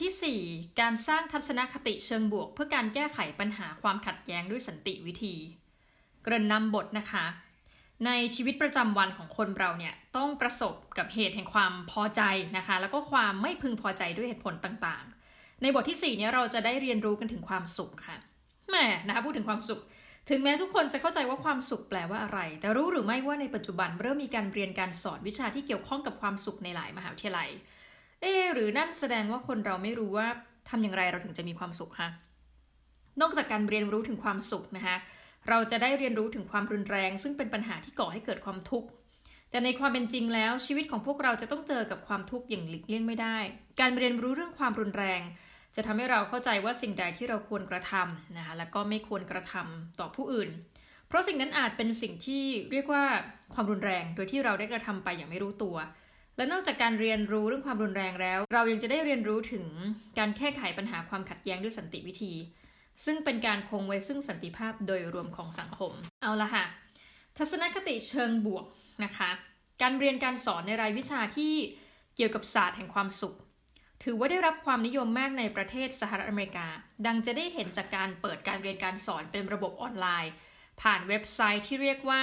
ที่ 4 การสร้างทัศนคติเชิงบวก เพื่อการแก้ไขปัญหาความขัดแย้งด้วยสันติวิธี เกริ่นนำบทนะคะ ในชีวิตประจำวันของคนเราเนี่ยต้องประสบกับเหตุแห่งความพอใจนะคะ แล้วก็ความไม่พึงพอใจด้วยเหตุผลต่างๆ ในบทที่4เนี่ยเราจะได้เรียนรู้กันถึงความสุขค่ะแหมนะคะพูดถึงความสุข ถึงแม้ทุกคนจะเข้าใจว่าความสุขแปลว่าอะไร แต่รู้หรือไม่ว่าในปัจจุบันเริ่มมีการเรียนการสอนวิชาที่เกี่ยวข้องกับความสุขในหลายมหาวิทยาลัย เอหรือนั่นแสดงว่าคนเราไม่รู้ว่าทำอย่างไรเราถึงจะมีความสุขคะนอกจากการเรียนรู้ถึงความสุขนะคะเราจะได้เรียนรู้ถึงความรุนแรง ซึ่งเป็นปัญหาที่ก่อให้เกิดความทุกข์แต่ในความเป็นจริงแล้วชีวิตของพวกเราจะต้องเจอกับความทุกข์อย่างหลีกเลี่ยงไม่ได้ การเรียนรู้เรื่องความรุนแรง จะทำให้เราเข้าใจว่าสิ่งใดที่เราควรกระทำนะคะและก็ไม่ควรกระทำต่อผู้อื่น เพราะสิ่งนั้นอาจเป็นสิ่งที่เรียกว่าความรุนแรง โดยที่เราได้กระทำไปอย่างไม่รู้ตัว และนอกจากการเรียนรู้เรื่องความรุนแรงแล้ว เรายังจะได้เรียนรู้ถึงการแก้ไขปัญหาความขัดแย้งด้วยสันติวิธี ซึ่งเป็นการคงไว้ซึ่งสันติภาพโดยรวมของสังคม เอาละค่ะ ทัศนคติเชิงบวกนะคะ การเรียนการสอนในรายวิชาที่เกี่ยวกับศาสตร์แห่งความสุข ถือว่าได้รับความนิยมมากในประเทศสหรัฐอเมริกา ดังจะได้เห็นจากการเปิดการเรียนการสอนเป็นระบบออนไลน์ ผ่านเว็บไซต์ที่เรียกว่า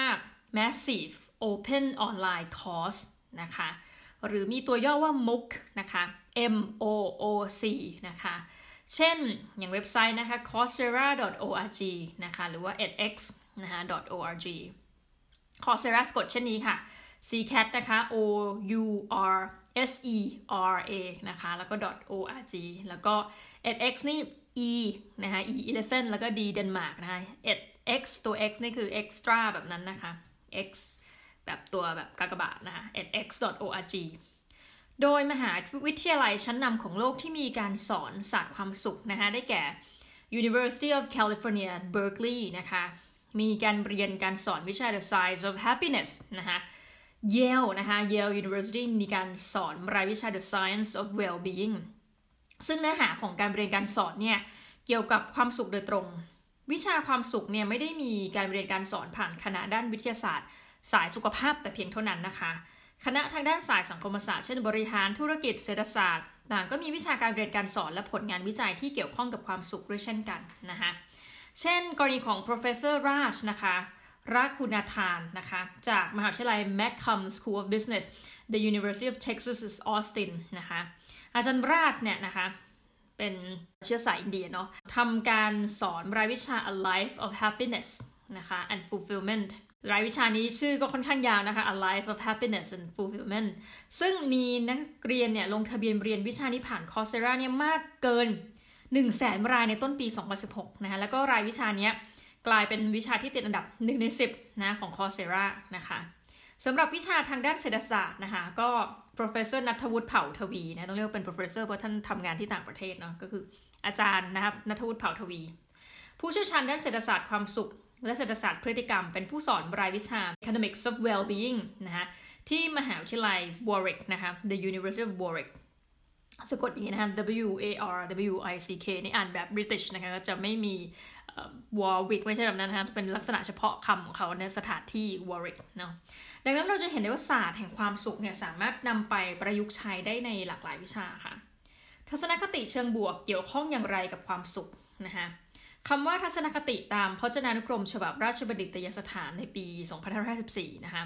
Massive Open Online Course นะคะ หรือมีตัวย่อว่า MOOC นะคะ M O O C นะคะ เช่นอย่างเว็บไซต์นะคะ coursera.org นะคะ หรือว่า edx นะคะ .org coursera สกดเช่นนี้ค่ะ ccat นะคะ o u r s e r a นะคะ แล้วก็ .org แล้วก็ edx นี่ e นะคะ e elephant แล้วก็ d Denmark นะคะ edx ตัว x นี่คือ extra แบบนั้นนะคะ x แบบตัวแบบกากบาทนะคะ edx.org โดยมหาวิทยาลัยชั้นนำของโลกที่มีการสอนศาสตร์ความสุขนะคะได้แก่ University of California Berkeley นะคะมีการเรียนการสอนวิชา The Science of Happiness นะคะ Yale นะคะ Yale University มีการสอนรายวิชา The Science of Well-being ซึ่งเนื้อหาของการเรียนการสอนเนี่ยเกี่ยวกับความสุขโดยตรง วิชาความสุขเนี่ยไม่ได้มีการเรียนการสอนผ่านคณะด้านวิทยาศาสตร์ สายสุขภาพแต่เพียงเท่านั้นนะคะ คณะทางด้านสายสังคมศาสตร์เช่นบริหารธุรกิจเศรษฐศาสตร์ต่างก็มีวิชาการเรียนการสอนและผลงานวิจัยที่เกี่ยวข้องกับความสุขด้วยเช่นกันนะคะเช่น กรณีของ professor Raj นะคะรักคุณาทานนะคะจากมหาวิทยาลัย Macomb School of Business the University of Texas Austin นะคะอาจารย์ราชเนี่ยนะคะเป็นเชื้อสายอินเดียเนาะทำการสอนรายวิชา A Life of Happiness นะคะ and Fulfillment รายวิชานี้ชื่อก็ค่อนข้างยาวนะคะ A Life of Happiness and Fulfillment ซึ่งมีนักเรียนเนี่ยลงทะเบียนเรียนวิชานี้ผ่าน Coursera เนี่ยมากเกิน 1 0 0 0 0แสนรายในต้นปี 2016 นะคะ แล้วก็รายวิชานี้กลายเป็นวิชาที่ติดอันดับ 1 ใน 10 นะของ Coursera นะคะสำหรับวิชาทางด้านเศรษฐศาสตร์นะคะ ก็ professor นัทวุฒิเผ่าทวีนะต้องเรียกว่าเป็น professor เพราะท่านทำงานที่ต่างประเทศเนาะก็คืออาจารย์นะครับนัทวุฒิเผ่าทวี ผู้เชี่ยวชาญด้านเศรษฐศาสตร์ความสุข และเศรษฐศาสตร์พฤติกรรม เป็นผู้สอนรายวิชา Economics of Well-being นะคะที่มหาวิทยาลัย Warwick นะคะ The University of Warwick สะกดอย่างนี้นะคะ W A R W I C K นี่อ่านแบบ British นะคะก็จะไม่มี Warwick ไม่ใช่แบบนั้นนะคะเป็นลักษณะเฉพาะคำของเขาในสถานที่ Warwick เนาะดังนั้นเราจะเห็นได้ว่าศาสตร์แห่งความสุขเนี่ยสามารถนำไปประยุกต์ใช้ได้ในหลากหลายวิชาค่ะ ทัศนคติเชิงบวกเกี่ยวข้องอย่างไรกับความสุขนะคะ คำว่าทัศนคติตามพจนานุกรม ฉบับราชบัณฑิตยสถานในปี 2554 นะคะ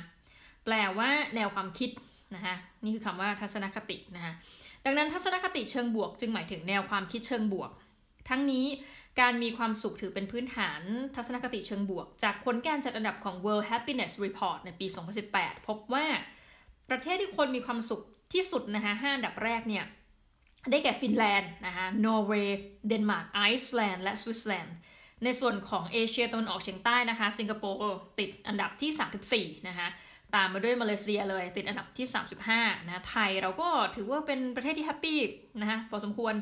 แปลว่าแนวความคิดนะคะนี่คือคำว่าทัศนคตินะคะดังนั้นทัศนคติเชิงบวก จึงหมายถึงแนวความคิดเชิงบวก ทั้งนี้การมีความสุขถือเป็นพื้นฐานทัศนคติเชิงบวก จากผลการจัดอันดับของ World Happiness Report ในปี 2018 พบว่าประเทศที่คนมีความสุขที่สุดนะคะ5อันดับแรกเนี่ย ได้แก่ฟินแลนด์นะคะนอร์เวย์เดนมาร์กไอซ์แลนด์และสวิตเซอร์แลนด์ในส่วนของเอเชียตะวันออกเฉียงใต้นะคะ สิงคโปร์ติดอันดับที่ 34 นะคะตามมาด้วยมาเลเซียเลยติดอันดับที่ 35 นะไทยเราก็ถือว่าเป็นประเทศที่ happy นะคะพอสมควร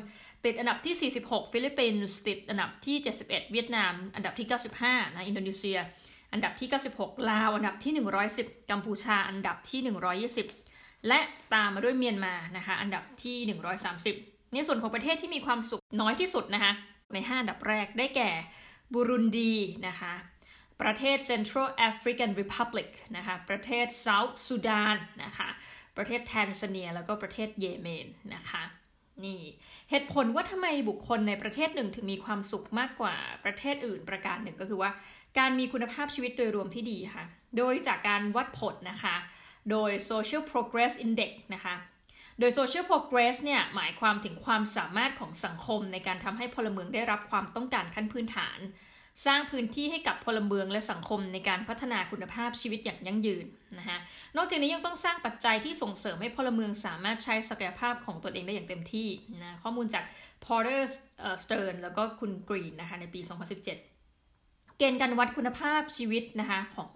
ติดอันดับที่ 46 ฟิลิปปินส์ติดอันดับที่ 71 เวียดนาม อันดับที่ 95 นะอินโดนีเซีย อันดับที่ 96 ลาว อันดับที่ 110 กัมพูชา อันดับที่ 120 และตามมาด้วยเมียนมานะคะ อันดับที่ 130 ในส่วนของประเทศที่มีความสุขน้อยที่สุดนะคะ ใน 5 อันดับแรกได้แก่บุรุนดีนะคะ ประเทศ Central African Republic นะคะ ประเทศ South Sudan นะคะ ประเทศแทนซาเนีย แล้วก็ประเทศเยเมนนะคะนี่เหตุผลว่าทำไมบุคคลในประเทศหนึ่งถึงมีความสุขมากกว่าประเทศอื่นประการหนึ่งก็คือว่า การมีคุณภาพชีวิตโดยรวมที่ดีค่ะ โดยจากการวัดผลนะคะ โดย Social Progress Index นะคะโดย Social Progress เนี่ยหมายความถึงความสามารถของสังคมในการทำให้พลเมืองได้รับความต้องการขั้นพื้นฐาน สร้างพื้นที่ให้กับพลเมืองและสังคมในการพัฒนาคุณภาพชีวิตอย่างยั่งยืนนะคะนอกจากนี้ยังต้องสร้างปัจจัยที่ส่งเสริมให้พลเมืองสามารถใช้ศักยภาพของตนเองได้อย่างเต็มที่นะข้อมูลจาก Porter Stern แล้วก็คุณกรีนนะคะในปี 2017 เกณฑ์การวัดคุณภาพชีวิตนะคะของ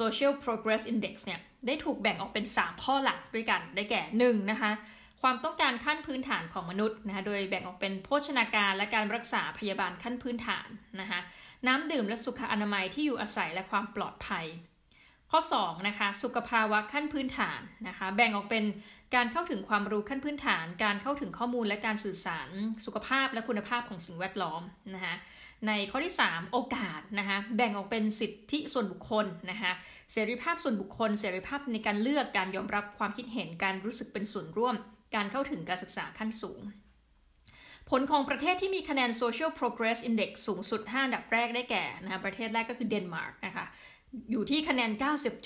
Social Progress Index เนี่ยได้ถูกแบ่งออกเป็น 3 ข้อหลักด้วยกันได้แก่1นะคะความต้องการขั้นพื้นฐานของมนุษย์นะคะโดยแบ่งออกเป็นโภชนาการและการรักษาพยาบาลขั้นพื้นฐานนะคะน้ำดื่มและสุขอนามัยที่อยู่อาศัยและความปลอดภัย ข้อ2นะคะสุขภาวะขั้นพื้นฐานนะคะแบ่งออกเป็นการเข้าถึงความรู้ขั้นพื้นฐาน การเข้าถึงข้อมูลและการสื่อสาร สุขภาพและคุณภาพของสิ่งแวดล้อมนะคะ ในข้อที่ 3 โอกาสนะคะแบ่งออกเป็นสิทธิส่วนบุคคลนะคะเสรีภาพส่วนบุคคล เสรีภาพในการเลือกการยอมรับความคิดเห็นการรู้สึกเป็นส่วนร่วม การเข้าถึงการศึกษาขั้นสูง ผลของประเทศที่มีคะแนน Social Progress Index สูงสุด 5 อันดับแรกได้แก่นะประเทศแรกก็คือเดนมาร์กนะคะอยู่ที่คะแนน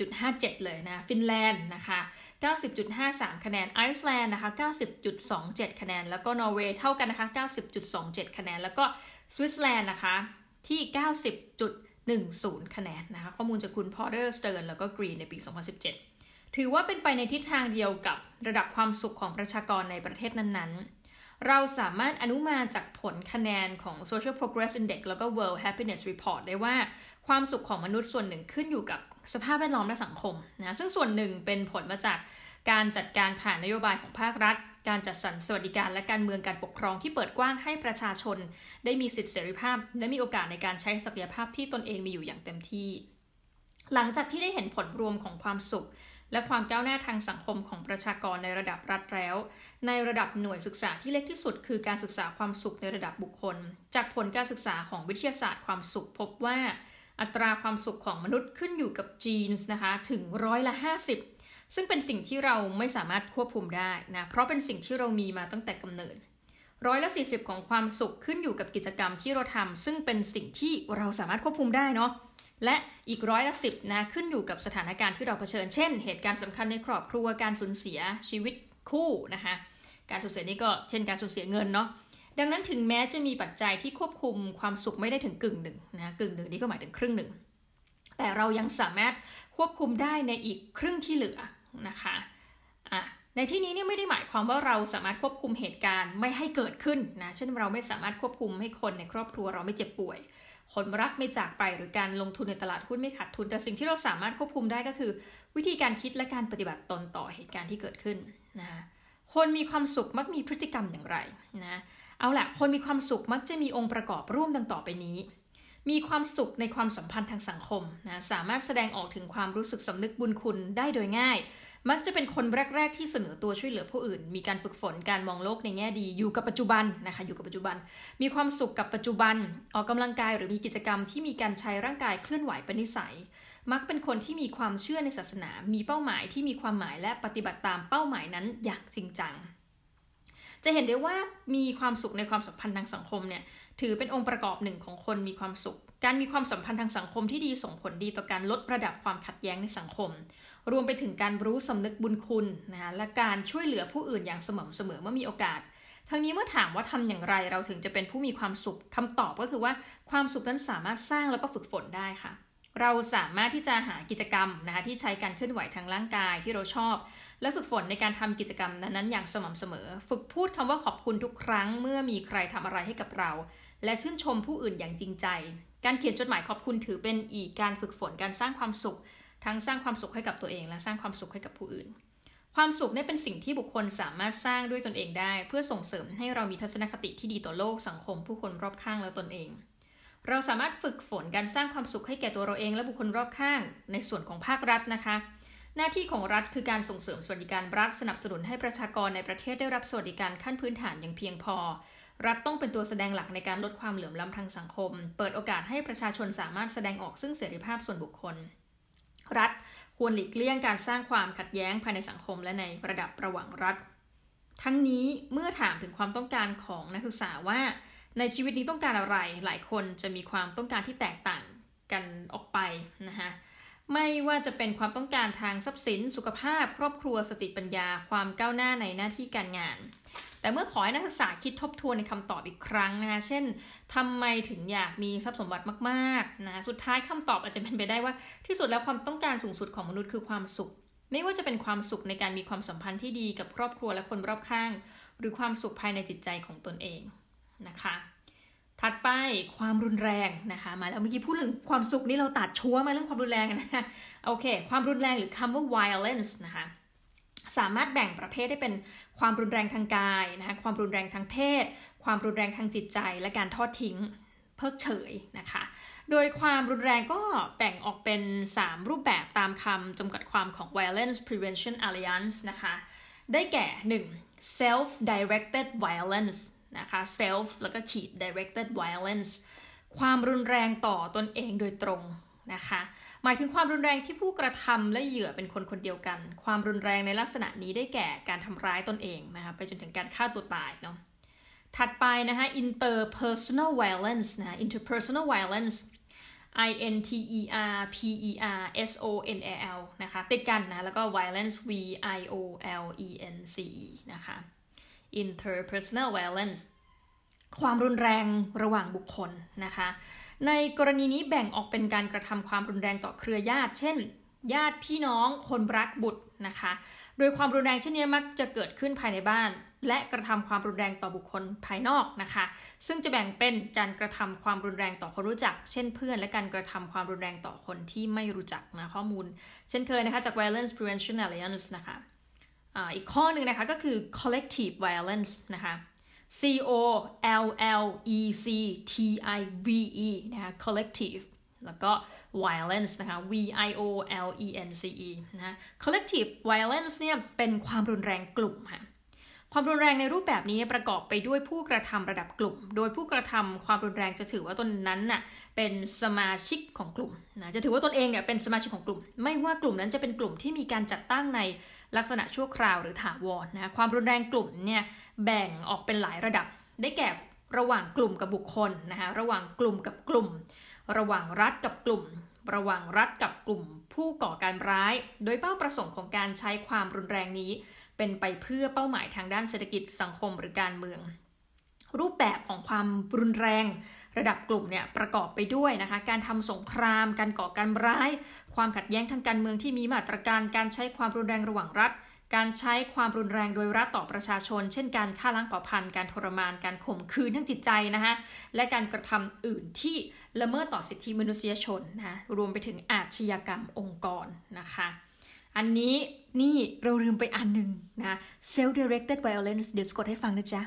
90.57 เลยนะฟินแลนด์นะคะ 90.53 คะแนนไอซ์แลนด์นะคะ 90.27 คะแนน แล้วก็นอร์เวย์เท่ากันนะคะ 90.27 คะแนน แล้วก็ สวิตเซอร์แลนด์นะคะที่ 90.10 คะแนนนะคะข้อมูลจากคุณพอเตอร์สเติร์นแล้วก็กรีนในปี 2017 ถือว่าเป็นไปในทิศทางเดียวกับระดับความสุขของประชากรในประเทศนั้นๆ เราสามารถอนุมานจากผลคะแนนของ Social Progress Index แล้วก็ World Happiness Report ได้ว่าความสุขของมนุษย์ส่วนหนึ่งขึ้นอยู่กับสภาพแวดล้อมและสังคมนะซึ่งส่วนหนึ่งเป็นผลมาจากการจัดการผ่านนโยบายของภาครัฐ การจัดสรรสวัสดิการและการเมืองการปกครองที่เปิดกว้างให้ประชาชน ได้มีสิทธิเสรีภาพ และมีโอกาสในการใช้ศักยภาพที่ตนเองมีอยู่อย่างเต็มที่ หลังจากที่ได้เห็นผลรวมของความสุข และความก้าวหน้าทางสังคมของประชากรในระดับรัฐแล้ว ในระดับหน่วยศึกษาที่เล็กที่สุด คือการศึกษาความสุขในระดับบุคคล จากผลการศึกษาของวิทยาศาสตร์ความสุข พบว่าอัตราความสุขของมนุษย์ขึ้นอยู่กับจีนส์นะคะถึงร้อยละ 50 ซึ่งเป็นสิ่งที่เราไม่สามารถควบคุมได้นะ เพราะเป็นสิ่งที่เรามีมาตั้งแต่กำเนิดร้อยละ40ของความสุขขึ้นอยู่กับกิจกรรมที่เราทำซึ่งเป็นสิ่งที่เราสามารถควบคุมได้เนาะและอีกร้อยละสิบนะขึ้นอยู่กับสถานการณ์ที่เราเผชิญ เช่น เหตุการณ์สำคัญในครอบครัวการสูญเสียชีวิตคู่นะคะการสูญเสียนี้ก็เช่นการสูญเสียเงินเนาะดังนั้นถึงแม้จะมีปัจจัยที่ควบคุมความสุขไม่ได้ถึงกึ่งหนึ่งนะกึ่งหนึ่งนี้ก็หมายถึงครึ่งหนึ่งแต่เรายังสามารถ ควบคุมได้ในอีกครึ่งที่เหลือนะคะอะในที่นี้เนี่ยไม่ได้หมายความว่าเราสามารถควบคุมเหตุการณ์ไม่ให้เกิดขึ้นนะเช่นเราไม่สามารถควบคุมให้คนในครอบครัวเราไม่เจ็บป่วยคนรักไม่จากไปหรือการลงทุนในตลาดหุ้นไม่ขาดทุน แต่สิ่งที่เราสามารถควบคุมได้ก็คือ วิธีการคิดและการปฏิบัติตนต่อเหตุการณ์ที่เกิดขึ้นนะคะคนมีความสุขมักมีพฤติกรรมอย่างไรนะเอาละคนมีความสุขมักจะมีองค์ประกอบร่วมดังต่อไปนี้ มีความสุขในความสัมพันธ์ทางสังคมนะสามารถแสดงออกถึงความรู้สึกสำนึกบุญคุณได้โดยง่าย มักจะเป็นคนแรก ๆ ที่เสนอตัวช่วยเหลือผู้อื่น มีการฝึกฝนการมองโลกในแง่ดีอยู่กับปัจจุบันนะคะอยู่กับปัจจุบัน มีความสุขกับปัจจุบัน ออกกำลังกายหรือมีกิจกรรมที่มีการใช้ร่างกายเคลื่อนไหวเป็นนิสัย มักเป็นคนที่มีความเชื่อในศาสนา มีเป้าหมายที่มีความหมายและปฏิบัติตามเป้าหมายนั้นอย่างจริงจังจะเห็นได้ว่ามีความสุขในความสัมพันธ์ทางสังคมเนี่ย ถือเป็นองค์ประกอบหนึ่งของคนมีความสุข การมีความสัมพันธ์ทางสังคมที่ดีส่งผลดีต่อการลดระดับความขัดแย้งในสังคม รวมไปถึงการรู้สำนึกบุญคุณนะคะและการช่วยเหลือผู้อื่นอย่างสม่ำเสมอเมื่อมีโอกาสทั้งนี้เมื่อถามว่าทำอย่างไรเราถึงจะเป็นผู้มีความสุขคำตอบก็คือว่าความสุขนั้นสามารถสร้างแล้วก็ฝึกฝนได้ค่ะ เราสามารถที่จะหากิจกรรมนะคะที่ใช้การเคลื่อนไหวทางร่างกายที่เราชอบ และฝึกฝนในการทำกิจกรรมนั้นๆอย่างสม่ำเสมอ ฝึกพูดคำว่าขอบคุณทุกครั้ง เมื่อมีใครทำอะไรให้กับเรา และชื่นชมผู้อื่นอย่างจริงใจ การเขียนจดหมายขอบคุณถือเป็นอีกการฝึกฝนการสร้างความสุข ทั้งสร้างความสุขให้กับตัวเอง และสร้างความสุขให้กับผู้อื่น ความสุขนี่เป็นสิ่งที่บุคคลสามารถสร้างด้วยตนเองได้ เพื่อส่งเสริมให้เรามีทัศนคติที่ดีต่อโลกสังคม ผู้คนรอบข้างและตนเอง เราสามารถฝึกฝนการสร้างความสุขให้แก่ตัวเราเอง และบุคคลรอบข้าง ในส่วนของภาครัฐนะคะหน้าที่ของรัฐคือการส่งเสริมสวัสดิการรัฐสนับสนุนให้ประชากรในประเทศได้รับสวัสดิการขั้นพื้นฐานอย่างเพียงพอ รัฐต้องเป็นตัวแสดงหลักในการลดความเหลื่อมล้ำทางสังคม เปิดโอกาสให้ประชาชนสามารถแสดงออกซึ่งเสรีภาพส่วนบุคคล รัฐควรหลีกเลี่ยงการสร้างความขัดแย้งภายในสังคมและในระดับระหว่างรัฐ ทั้งนี้เมื่อถามถึงความต้องการของนักศึกษาว่า ในชีวิตนี้ต้องการอะไร หลายคนจะมีความต้องการที่แตกต่างกันออกไปนะคะไม่ว่าจะเป็นความต้องการทางทรัพย์สิน สุขภาพ ครอบครัวสติปัญญา ความก้าวหน้าในหน้าที่การงาน แต่เมื่อขอให้นักศึกษาคิดทบทวนในคำตอบอีกครั้งนะคะ เช่นทำไมถึงอยากมีทรัพย์สมบัติมากๆนะสุดท้ายคำตอบอาจจะเป็นไปได้ว่า ที่สุดแล้วความต้องการสูงสุดของมนุษย์คือความสุข ไม่ว่าจะเป็นความสุขในการมีความสัมพันธ์ที่ดีกับครอบครัวและคนรอบข้าง หรือความสุขภายในจิตใจของตนเองนะคะ ถัดไปความรุนแรงนะคะ มาแล้วเมื่อกี้พูดถึงความสุขนี่เราตัดชัวมาเรื่องความรุนแรงนะโอเค ความรุนแรงหรือคำว่า violence นะคะสามารถแบ่งประเภทได้เป็น ความรุนแรงทางกายนะคะความรุนแรงทางเพศ ความรุนแรงทางจิตใจ และการทอดทิ้งเพิกเฉยนะคะ โดยความรุนแรงก็แบ่งออกเป็น 3 รูปแบบตามคำจำกัดความของ Violence Prevention Alliance นะคะ ได้แก่ 1. self directed violence นะคะ self แล้วก็ขีด directed violence ความรุนแรงต่อตนเองโดยตรงนะคะ หมายถึงความรุนแรงที่ผู้กระทำและเหยื่อเป็นคนคนเดียวกัน ความรุนแรงในลักษณะนี้ได้แก่การทำร้ายตนเองนะคะไปจนถึงการฆ่าตัวตายเนาะถัดไปนะคะ interpersonal violence นะ interpersonal violence I N T E R P E R S O N A L นะคะติดกันนะแล้วก็ violence V I O L E N C E นะคะ interpersonal violence ความรุนแรงระหว่างบุคคลนะคะ ในกรณีนี้แบ่งออกเป็นการกระทำความรุนแรงต่อเครือญาติ เช่น ญาติพี่น้องคนรักบุตรนะคะ โดยความรุนแรงเช่นนี้มักจะเกิดขึ้นภายในบ้าน และกระทำความรุนแรงต่อบุคคลภายนอกนะคะ ซึ่งจะแบ่งเป็นการกระทำความรุนแรงต่อคนรู้จัก เช่นเพื่อน และการกระทำความรุนแรงต่อคนที่ไม่รู้จักนะข้อมูล เช่นเคยนะคะจาก Violence Prevention Alliance นะคะอีกข้อหนึ่งนะคะก็คือ collective violence นะคะ C O L L E C T I V E นะคะ collective แล้วก็ violence นะคะ V I O L E N C E นะ collective violence เนี่ยเป็นความรุนแรงกลุ่มค่ะความรุนแรงในรูปแบบนี้ประกอบไปด้วยผู้กระทำระดับกลุ่ม โดยผู้กระทำความรุนแรงจะถือว่าตนนั้นน่ะเป็นสมาชิกของกลุ่มนะจะถือว่าตนเองเนี่ยเป็นสมาชิกของกลุ่ม ไม่ว่ากลุ่มนั้นจะเป็นกลุ่มที่มีการจัดตั้งใน ลักษณะชั่วคราวหรือถาวรนะความรุนแรงกลุ่มเนี่ยแบ่งออกเป็นหลายระดับ ได้แก่ระหว่างกลุ่มกับบุคคลนะคะระหว่างกลุ่มกับกลุ่ม ระหว่างรัฐกับกลุ่ม ระหว่างรัฐกับกลุ่ม ผู้ก่อการร้าย โดยเป้าประสงค์ของการใช้ความรุนแรงนี้ เป็นไปเพื่อเป้าหมายทางด้านเศรษฐกิจสังคมหรือการเมือง รูปแบบของความรุนแรง ระดับกลุ่มเนี่ยประกอบไปด้วยนะคะการทำสงคราม การก่อการร้าย ความขัดแย้งทางการเมืองที่มีมาตรการการใช้ความรุนแรงระหว่างรัฐ การใช้ความรุนแรงโดยรัฐต่อประชาชน เช่นการฆ่าล้างเผ่าพันธุ์การทรมานการข่มขืนทั้งจิตใจนะคะและการกระทำอื่นที่ละเมิดต่อสิทธิมนุษยชนนะรวมไปถึงอาชญากรรมองค์กรนะคะอันนี้นี่เราลืมไปอันหนึ่งนะ self directed violence เดี๋ยวสกดให้ฟังนะจ๊ะ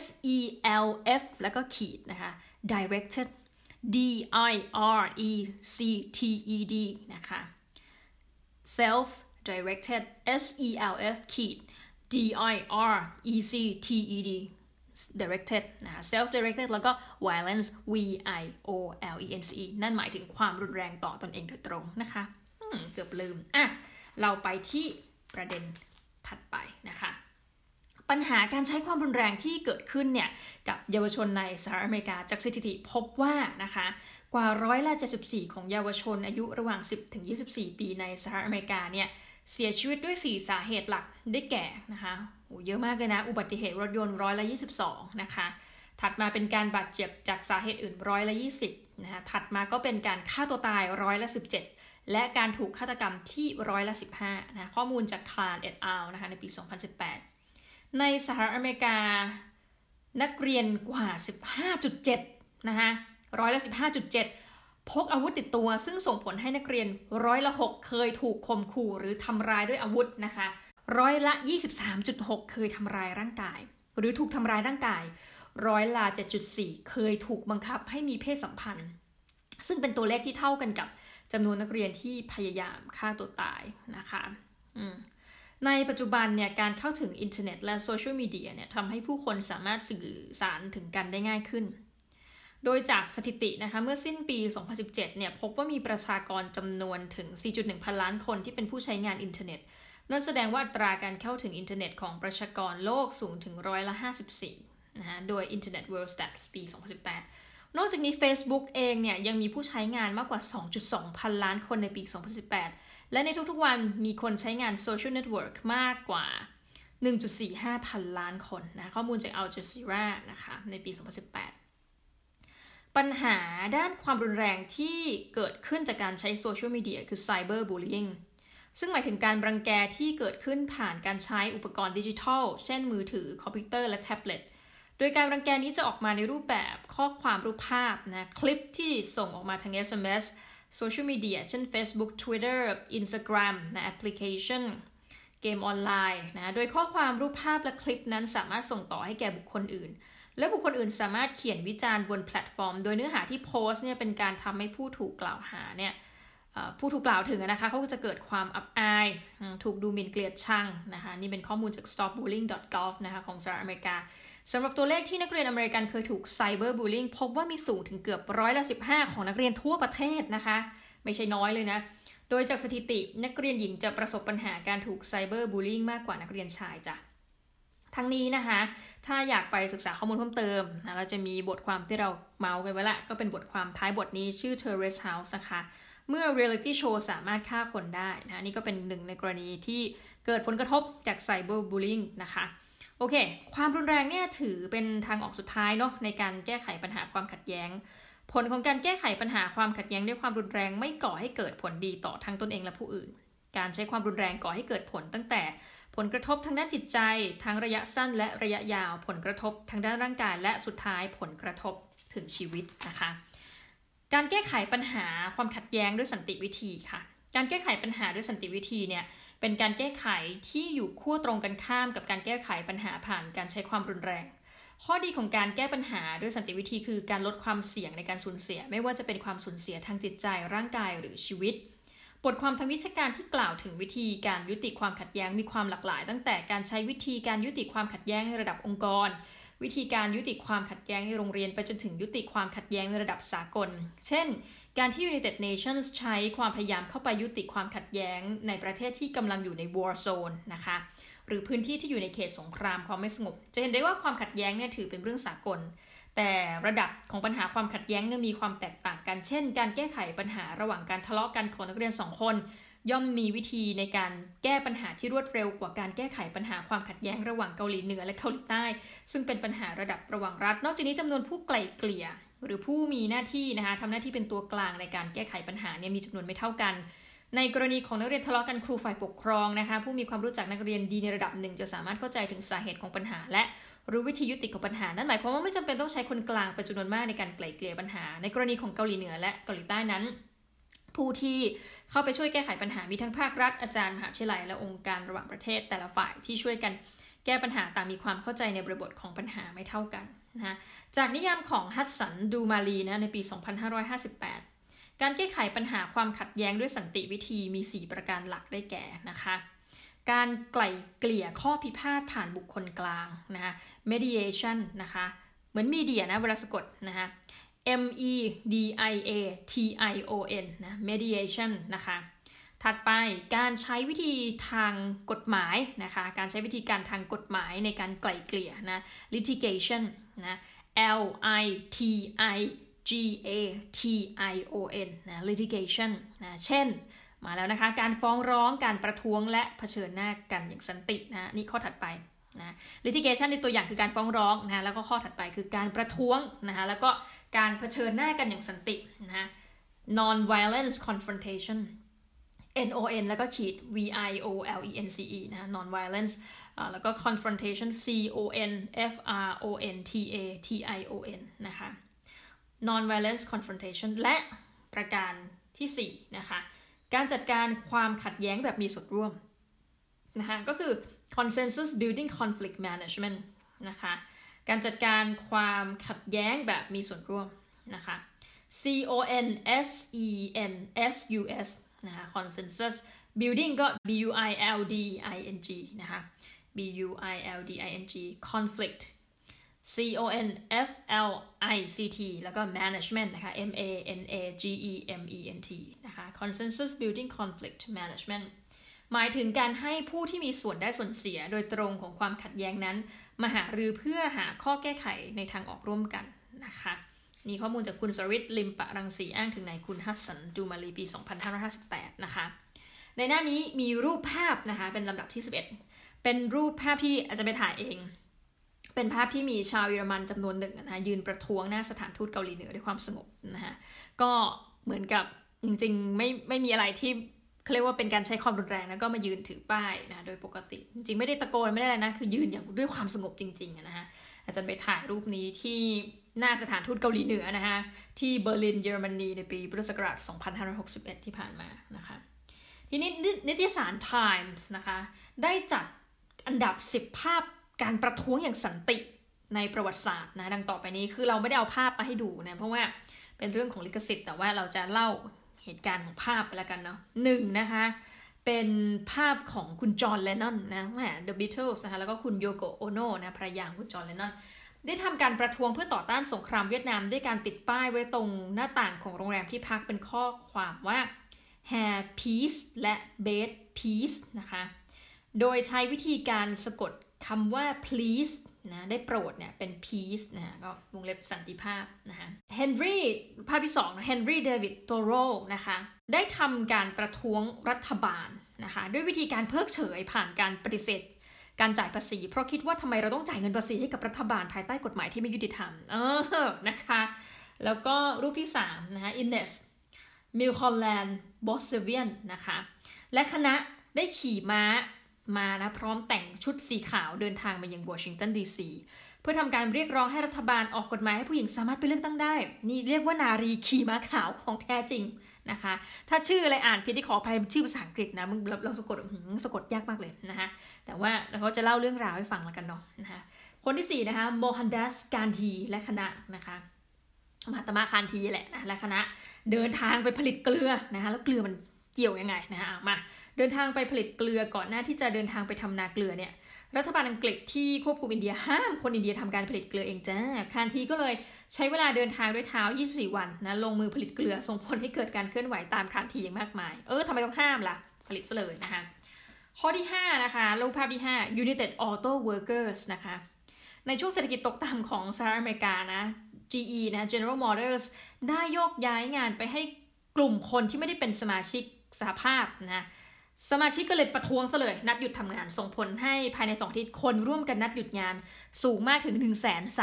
S E L F แล้วก็ขีดนะคะ directed D I R E C T E D นะคะ self directed S E L F ขีด D I R E C T E D directed นะคะ self directed แล้วก็ violence V I O L E N C E นั่นหมายถึงความรุนแรงต่อตอนเองโดยตรงนะคะ เกือบลืม อะ เราไปที่ประเด็นถัดไปนะคะ ปัญหาการใช้ความรุนแรงที่เกิดขึ้นเนี่ยกับเยาวชนในสหรัฐอเมริกาจากสถิติพบว่านะคะกว่าร้อยละ74 ของเยาวชนอายุระหว่าง 10 ถึง 24 ปีในสหรัฐอเมริกาเนี่ยเสียชีวิตด้วย 4 สาเหตุหลักได้แก่นะคะโอ้เยอะมากเลยนะ อุบัติเหตุรถยนต์ร้อยละ22 นะคะ ถัดมาเป็นการบาดเจ็บจากสาเหตุอื่นร้อยละ20 นะคะ ถัดมาก็เป็นการฆ่าตัวตายร้อยละ17 และการถูกฆาตกรรมที่ร้อยละ15 นะ ข้อมูลจากคลานเอ็ดอาลนะคะในปี 2018 ในสหรัฐอเมริกา นักเรียนกว่า 15.7 นะคะร้อยละ 15.7 พกอาวุธติดตัว ซึ่งส่งผลให้นักเรียนร้อยละ 6 เคยถูกข่มขู่หรือทำร้ายด้วยอาวุธนะคะร้อยละ 23.6 เคยทำร้ายร่างกาย หรือถูกทำร้ายร่างกาย ร้อยละ 7.4 เคยถูกบังคับให้มีเพศสัมพันธ์ ซึ่งเป็นตัวเลขที่เท่ากันกับจำนวนนักเรียนที่พยายามฆ่าตัวตายนะคะอืม ในปัจจุบันเนี่ยการเข้าถึงอินเทอร์เน็ตและโซเชียลมีเดียเนี่ยทำให้ผู้คนสามารถสื่อสารถึงกันได้ง่ายขึ้น โดยจากสถิตินะคะเมื่อสิ้นปี 2017 เนี่ยพบว่ามีประชากรจำนวนถึง 4.1 พันล้านคนที่เป็นผู้ใช้งานอินเทอร์เน็ต นั่นแสดงว่าอัตราการเข้าถึงอินเทอร์เน็ตของประชากรโลกสูงถึงร้อยละ 54 นะฮะโดย Internet World Stats ปี 2018 นอกจากนี้ Facebook เองเนี่ยยังมีผู้ใช้งานมากกว่า 2.2 พันล้านคนในปี 2018 และในทุกๆวันมีคนใช้งานโซเชียลเน็ตเวิร์กมากกว่า 1.45 พันล้านคนนะข้อมูลจาก Al Jazeera นะคะในปี 2018 ปัญหาด้านความรุนแรงที่เกิดขึ้นจากการใช้โซเชียลมีเดียคือ Cyber Bullying ซึ่งหมายถึงการรังแกที่เกิดขึ้นผ่านการใช้อุปกรณ์ดิจิทัล เช่นมือถือ คอมพิวเตอร์ และแท็บเล็ต โดยการรังแกนี้จะออกมาในรูปแบบข้อความรูปภาพนะคลิปที่ส่งออกมาทาง SMS โซเชียลมีเดียเช่น Facebook Twitter Instagram นะแอปพลิเคชันเกมออนไลน์นะโดยข้อความรูปภาพและคลิปนั้นสามารถส่งต่อให้แก่บุคคลอื่น และบุคคลอื่นสามารถเขียนวิจารณ์บนแพลตฟอร์ม โดยเนื้อหาที่โพสต์เนี่ยเป็นการทำให้ผู้ถูกกล่าวหาเนี่ยผู้ถูกกล่าวถึงนะคะเขาก็จะเกิดความอับอาย ถูกดูหมิ่นเกลียดชังนะคะนี่เป็นข้อมูลจาก stopbullying.gov นะคะของสหรัฐอเมริกา สำหรับตัวเลขที่นักเรียนอเมริกันเคยถูก cyberbullying พบว่ามีสูงถึงเกือบร้อยละ15 ของนักเรียนทั่วประเทศนะคะ ไม่ใช่น้อยเลยนะ โดยจากสถิตินักเรียนหญิงจะประสบปัญหาการถูก cyberbullying มากกว่านักเรียนชายจ้ะทั้งนี้นะคะ ถ้าอยากไปศึกษาข้อมูลเพิ่มเติมนะเราจะมีบทความที่เราเมาส์กันไว้ละ ก็เป็นบทความท้ายบทนี้ชื่อ Terrace House นะคะ เมื่อ reality show สามารถฆ่าคนได้นะนี่ก็เป็นหนึ่งในกรณีที่เกิดผลกระทบจาก cyber bullying นะคะ โอเค ความรุนแรงเนี่ยถือเป็นทางออกสุดท้ายเนาะในการแก้ไขปัญหาความขัดแย้ง ผลของการแก้ไขปัญหาความขัดแย้งด้วยความรุนแรงไม่ก่อให้เกิดผลดีต่อทั้งตนเองและผู้อื่น การใช้ความรุนแรงก่อให้เกิดผลตั้งแต่ผลกระทบทางด้านจิตใจ ทั้งระยะสั้นและระยะยาว ผลกระทบทางด้านร่างกาย และสุดท้ายผลกระทบถึงชีวิตนะคะ การแก้ไขปัญหาความขัดแย้งด้วยสันติวิธีค่ะ การแก้ไขปัญหาด้วยสันติวิธีเนี่ย เป็นการแก้ไขที่อยู่ขั้วตรงกันข้ามกับการแก้ไขปัญหาผ่านการใช้ความรุนแรง ข้อดีของการแก้ปัญหาด้วยสันติวิธีคือการลดความเสี่ยงในการสูญเสีย ไม่ว่าจะเป็นความสูญเสียทางจิตใจร่างกายหรือชีวิต บทความทางวิชาการที่กล่าวถึงวิธีการยุติความขัดแย้งมีความหลากหลาย ตั้งแต่การใช้วิธีการยุติความขัดแย้งในระดับองค์กร วิธีการยุติความขัดแย้งในโรงเรียน ไปจนถึงยุติความขัดแย้งในระดับสากล เช่น การที่ United Nations ใช้ความพยายามเข้าไปยุติความขัดแย้งในประเทศที่กำลังอยู่ใน war zone นะคะ หรือพื้นที่ที่อยู่ในเขตสงครามความไม่สงบ จะเห็นได้ว่าความขัดแย้งเนี่ยถือเป็นเรื่องสากล แต่ระดับของปัญหาความขัดแย้งเนี่ยมีความแตกต่างกัน เช่น การแก้ไขปัญหาระหว่างการทะเลาะกันของนักเรียนสองคน ย่อมมีวิธีในการแก้ปัญหาที่รวดเร็วกว่าการแก้ไขปัญหาความขัดแย้งระหว่างเกาหลีเหนือและเกาหลีใต้ ซึ่งเป็นปัญหาระดับระหว่างรัฐ นอกจากนี้จำนวนผู้ไกล่เกลี่ย หรือผู้มีหน้าที่นะคะทำหน้าที่เป็นตัวกลางในการแก้ไขปัญหาเนี่ยมีจำนวนไม่เท่ากัน ในกรณีของนักเรียนทะเลาะกันครูฝ่ายปกครองนะคะผู้มีความรู้จักนักเรียนดีในระดับหนึ่งจะสามารถเข้าใจถึงสาเหตุของปัญหา และรู้วิธียุติของปัญหา นั่นหมายความว่าไม่จำเป็นต้องใช้คนกลางเป็นจำนวนมากในการไกล่เกลี่ยปัญหา ในกรณีของเกาหลีเหนือและเกาหลีใต้นั้น ผู้ที่เข้าไปช่วยแก้ไขปัญหามีทั้งภาครัฐอาจารย์มหาวิทยาลัยและองค์การระหว่างประเทศแต่ละฝ่ายที่ช่วยกันแก้ปัญหาต่างมีความเข้าใจในบริบทของปัญหาไม่เท่ากัน นะจากนิยามของฮัตสันดูมาลีนะในปี 2558 การแก้ไขปัญหาความขัดแย้งด้วยสันติวิธีมี 4 ประการหลักได้แก่นะคะการไกล่เกลี่ยข้อพิพาทผ่านบุคคลกลางนะคะ mediation นะคะเหมือนมีเดียนะเวลาสะกดนะคะ M E D I A T I O N นะ mediation นะคะ ถัดไปการใช้วิธีทางกฎหมายนะคะ การใช้วิธีการทางกฎหมายในการไกล่เกลี่ยนะ litigation นะ L I T I G A T I O N นะ litigation นะเช่น มาแล้วนะคะ การฟ้องร้องการประท้วงและะเผชิญหน้ากันอย่างสันตินะนี่ข้อถัดไปนะ litigation ในตัวอย่างคือการฟ้องร้องนะแล้วก็ข้อถัดไปคือการประท้วงนะคะแล้วก็การเผชิญหน้ากันอย่างสันตินะ non violence confrontation NON แล้วก็ขีด V I O L E N C E นะ non violence แล้วก็ confrontation C O N F R O N T A T I O N นะคะ non violence confrontation และประการที่ 4 นะคะ การจัดการความขัดแย้งแบบมีส่วนร่วมนะคะก็คือ consensus building conflict management นะคะการจัดการความขัดแย้งแบบมีส่วนร่วมนะคะ C O N S E N S U S นะคะ consensus building ก็ B U I L D I N G นะคะ B U I L D I N G conflict C O N F L I C T แล้วก็ management นะคะ M A N A G E M E N T นะคะ consensus building conflict management หมายถึงการให้ผู้ที่มีส่วนได้ส่วนเสียโดยตรงของความขัดแย้งนั้น มาหารือเพื่อหาข้อแก้ไขในทางออกร่วมกันนะคะ นี่ข้อมูลจากคุณสริตลิมปะรังสีอ้างถึงในคุณฮัสสันดูมาลีปี 2558 นะคะ ในหน้านี้มีรูปภาพนะคะเป็นลำดับที่ 11 เป็นรูปภาพที่อาจจะไปถ่ายเอง เป็นภาพที่มีชาวเยอรมันจำนวนหนึ่งนะคะยืนประท้วงหน้าสถานทูตเกาหลีเหนือด้วยความสงบนะคะก็เหมือนกับจริงๆไม่ไม่มีอะไรที่เขาเรียกว่าเป็นการใช้ความรุนแรงแล้วก็มายืนถือป้ายนะโดยปกติ จริงๆไม่ได้ตะโกนไม่ได้อะไรนะคือยืนอย่างด้วยความสงบจริงๆนะฮะ อาจารย์ไปถ่ายรูปนี้ที่หน้าสถานทูตเกาหลีเหนือนะคะที่เบอร์ลินเยอรมนีในปีพุทธศักราช 2561 ที่ผ่านมานะคะทีนี้นิตยสาร Times นะคะได้จัดอันดับ 10 ภาพการประท้วงอย่างสันติในประวัติศาสตร์นะดังต่อไปนี้คือเราไม่ได้เอาภาพมาให้ดูนะเพราะว่าเป็นเรื่องของลิขสิทธิ์แต่ว่าเราจะเล่าเหตุการณ์ของภาพไปแล้วกันเนาะหนึ่งนะคะ เป็นภาพของคุณจอห์นเลนนอนนะแหม The Beatles นะคะแล้วก็คุณโยโกโอโนนะภรรยาคุณจอห์นเลนนอนได้ทำการประท้วงเพื่อต่อต้านสงครามเวียดนามด้วยการติดป้ายไว้ตรงหน้าต่างของโรงแรมที่พักเป็นข้อความว่า Hair Peace และ Bed Peace นะคะ โดยใช้วิธีการสะกดคำว่า please นะได้โปรดเนี่ยเป็น peace นะก็วงเล็บสันติภาพนะคะเฮนรี่ภาพที่2เฮนรี่เดวิดโตโรนะคะได้ทำการประท้วงรัฐบาลนะคะด้วยวิธีการเพิกเฉยผ่านการปฏิเสธการจ่ายภาษี เพราะคิดว่าทำไมเราต้องจ่ายเงินภาษีให้กับรัฐบาลภายใต้กฎหมายที่ไม่ยุติธรรมเออนะคะแล้วก็รูปที่3นะคะอินเนสมิลคอลแลนด์บอสเซเวียนนะคะและคณะได้ขี่ม้า มานะพร้อมแต่งชุดสีขาวเดินทางมายังวอชิงตันดีซีเพื่อทำการเรียกร้องให้รัฐบาลออกกฎหมายให้ผู้หญิงสามารถไปเลือกตั้งได้ นี่เรียกว่านารีขี่ม้าขาวของแท้จริงนะคะ ถ้าชื่ออะไรอ่านผิดที่ขออภัยชื่อภาษาอังกฤษนะมึงเราเราสะกดสะกดยากมากเลยนะคะแต่ว่าเราจะเล่าเรื่องราวให้ฟังแล้วกันเนาะนะคะคนที่4นะคะโมฮันดัสการทีและคณะนะคะมาตมาคานทีแหละนะและคณะเดินทางไปผลิตเกลือนะคะแล้วเกลือมันเกี่ยวยังไงนะคะมา เดินทางไปผลิตเกลือก่อนหน้าที่จะเดินทางไปทำนาเกลือเนี่ยรัฐบาลอังกฤษที่ควบคุมอินเดียห้ามคนอินเดียทำการผลิตเกลือเองจ้าคานทีก็เลยใช้เวลาเดินทางด้วยเท้า 24 วันนะลงมือผลิตเกลือส่งผลให้เกิดการเคลื่อนไหวตามคานทีอย่างมากมาย เออทำไมต้องห้ามล่ะ ผลิตซะเลยนะคะข้อที่ 5 นะคะรูปภาพที่ 5 United Auto Workers นะคะในช่วงเศรษฐกิจตกต่ำของสหรัฐอเมริกานะ GE นะ General Motors ได้โยกย้ายงานไปให้กลุ่มคนที่ไม่ได้เป็นสมาชิกสหภาพนะ สมาชิกก็เลยประท้วงซะเลย นัดหยุดทำงาน ส่งผลให้ภายใน2อาทิตย์คนร่วมกันนัดหยุดงานสูงมากถึง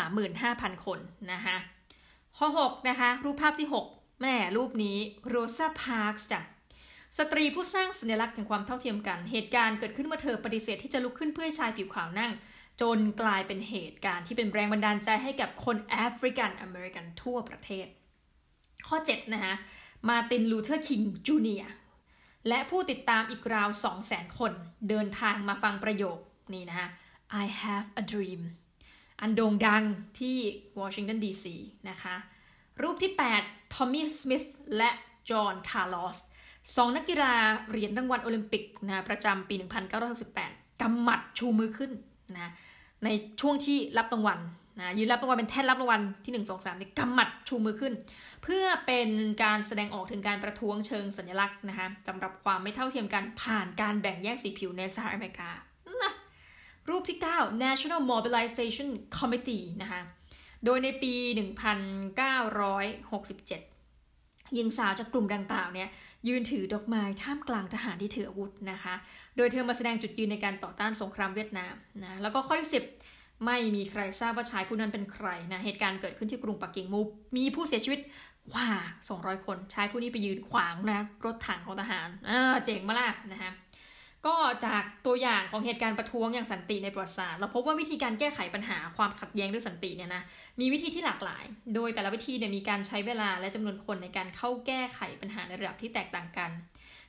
135,000 คนนะคะข้อ6นะคะ รูปภาพที่ 6 แม่รูปนี้โรซาพาร์คจ้ะสตรีผู้สร้างสัญลักษณ์แห่งความเท่าเทียมกัน เหตุการณ์เกิดขึ้นเมื่อเธอปฏิเสธที่จะลุกขึ้นเพื่อชายผิวขาวนั่ง จนกลายเป็นเหตุการณ์ที่เป็นแรงบันดาลใจให้กับคนแอฟริกันอเมริกันทั่วประเทศ ข้อ7นะคะมาตินลูเทอร์คิงจูเนีย และผู้ติดตามอีกราว200,000 คน เดินทางมาฟังประโยคนี้นะคะ I have a dream อันโด่งดังที่วอชิงตันดีซีนะคะ รูปที่ 8 ทอมมี่ สมิธ และจอห์น คาร์ลอสสองนักกีฬาเหรียญรางวัลโอลิมปิกนะประจำปี 1968กำหมัดชูมือขึ้นนะในช่วงที่รับรางวัล นะยืนรับรางวัลเป็นแท่นรับรางวัลที่1 2 3นี่กำหมัดชูมือขึ้น เพื่อเป็นการแสดงออกถึงการประท้วงเชิงสัญลักษณ์นะคะสำหรับความไม่เท่าเทียมกันผ่านการแบ่งแยกสีผิวในสหรัฐอเมริกานะรูปที่ 9 National Mobilization Committee นะคะโดยในปี 1967 หญิงสาวจากกลุ่มดังกล่าวเนี่ยยืนถือดอกไม้ท่ามกลางทหารที่ถืออาวุธนะคะ โดยเธอมาแสดงจุดยืนในการต่อต้านสงครามเวียดนามนะ แล้วก็ข้อที่ 10 ไม่มีใครทราบว่าชายผู้นั้นเป็นใครนะเหตุการณ์เกิดขึ้นที่กรุงปักกิ่งมูมีผู้เสียชีวิตกว่า 200 คนชายผู้นี้ไปยืนขวางนะรถถังของทหารอ่าเจ๋งมาละนะคะก็จากตัวอย่างของเหตุการณ์ประท้วงอย่างสันติในประวัติศาสตร์เราพบว่าวิธีการแก้ไขปัญหาความขัดแย้งด้วยสันติเนี่ยนะมีวิธีที่หลากหลาย โดยแต่ละวิธีเนี่ยมีการใช้เวลาและจำนวนคนในการเข้าแก้ไขปัญหาในระดับที่แตกต่างกัน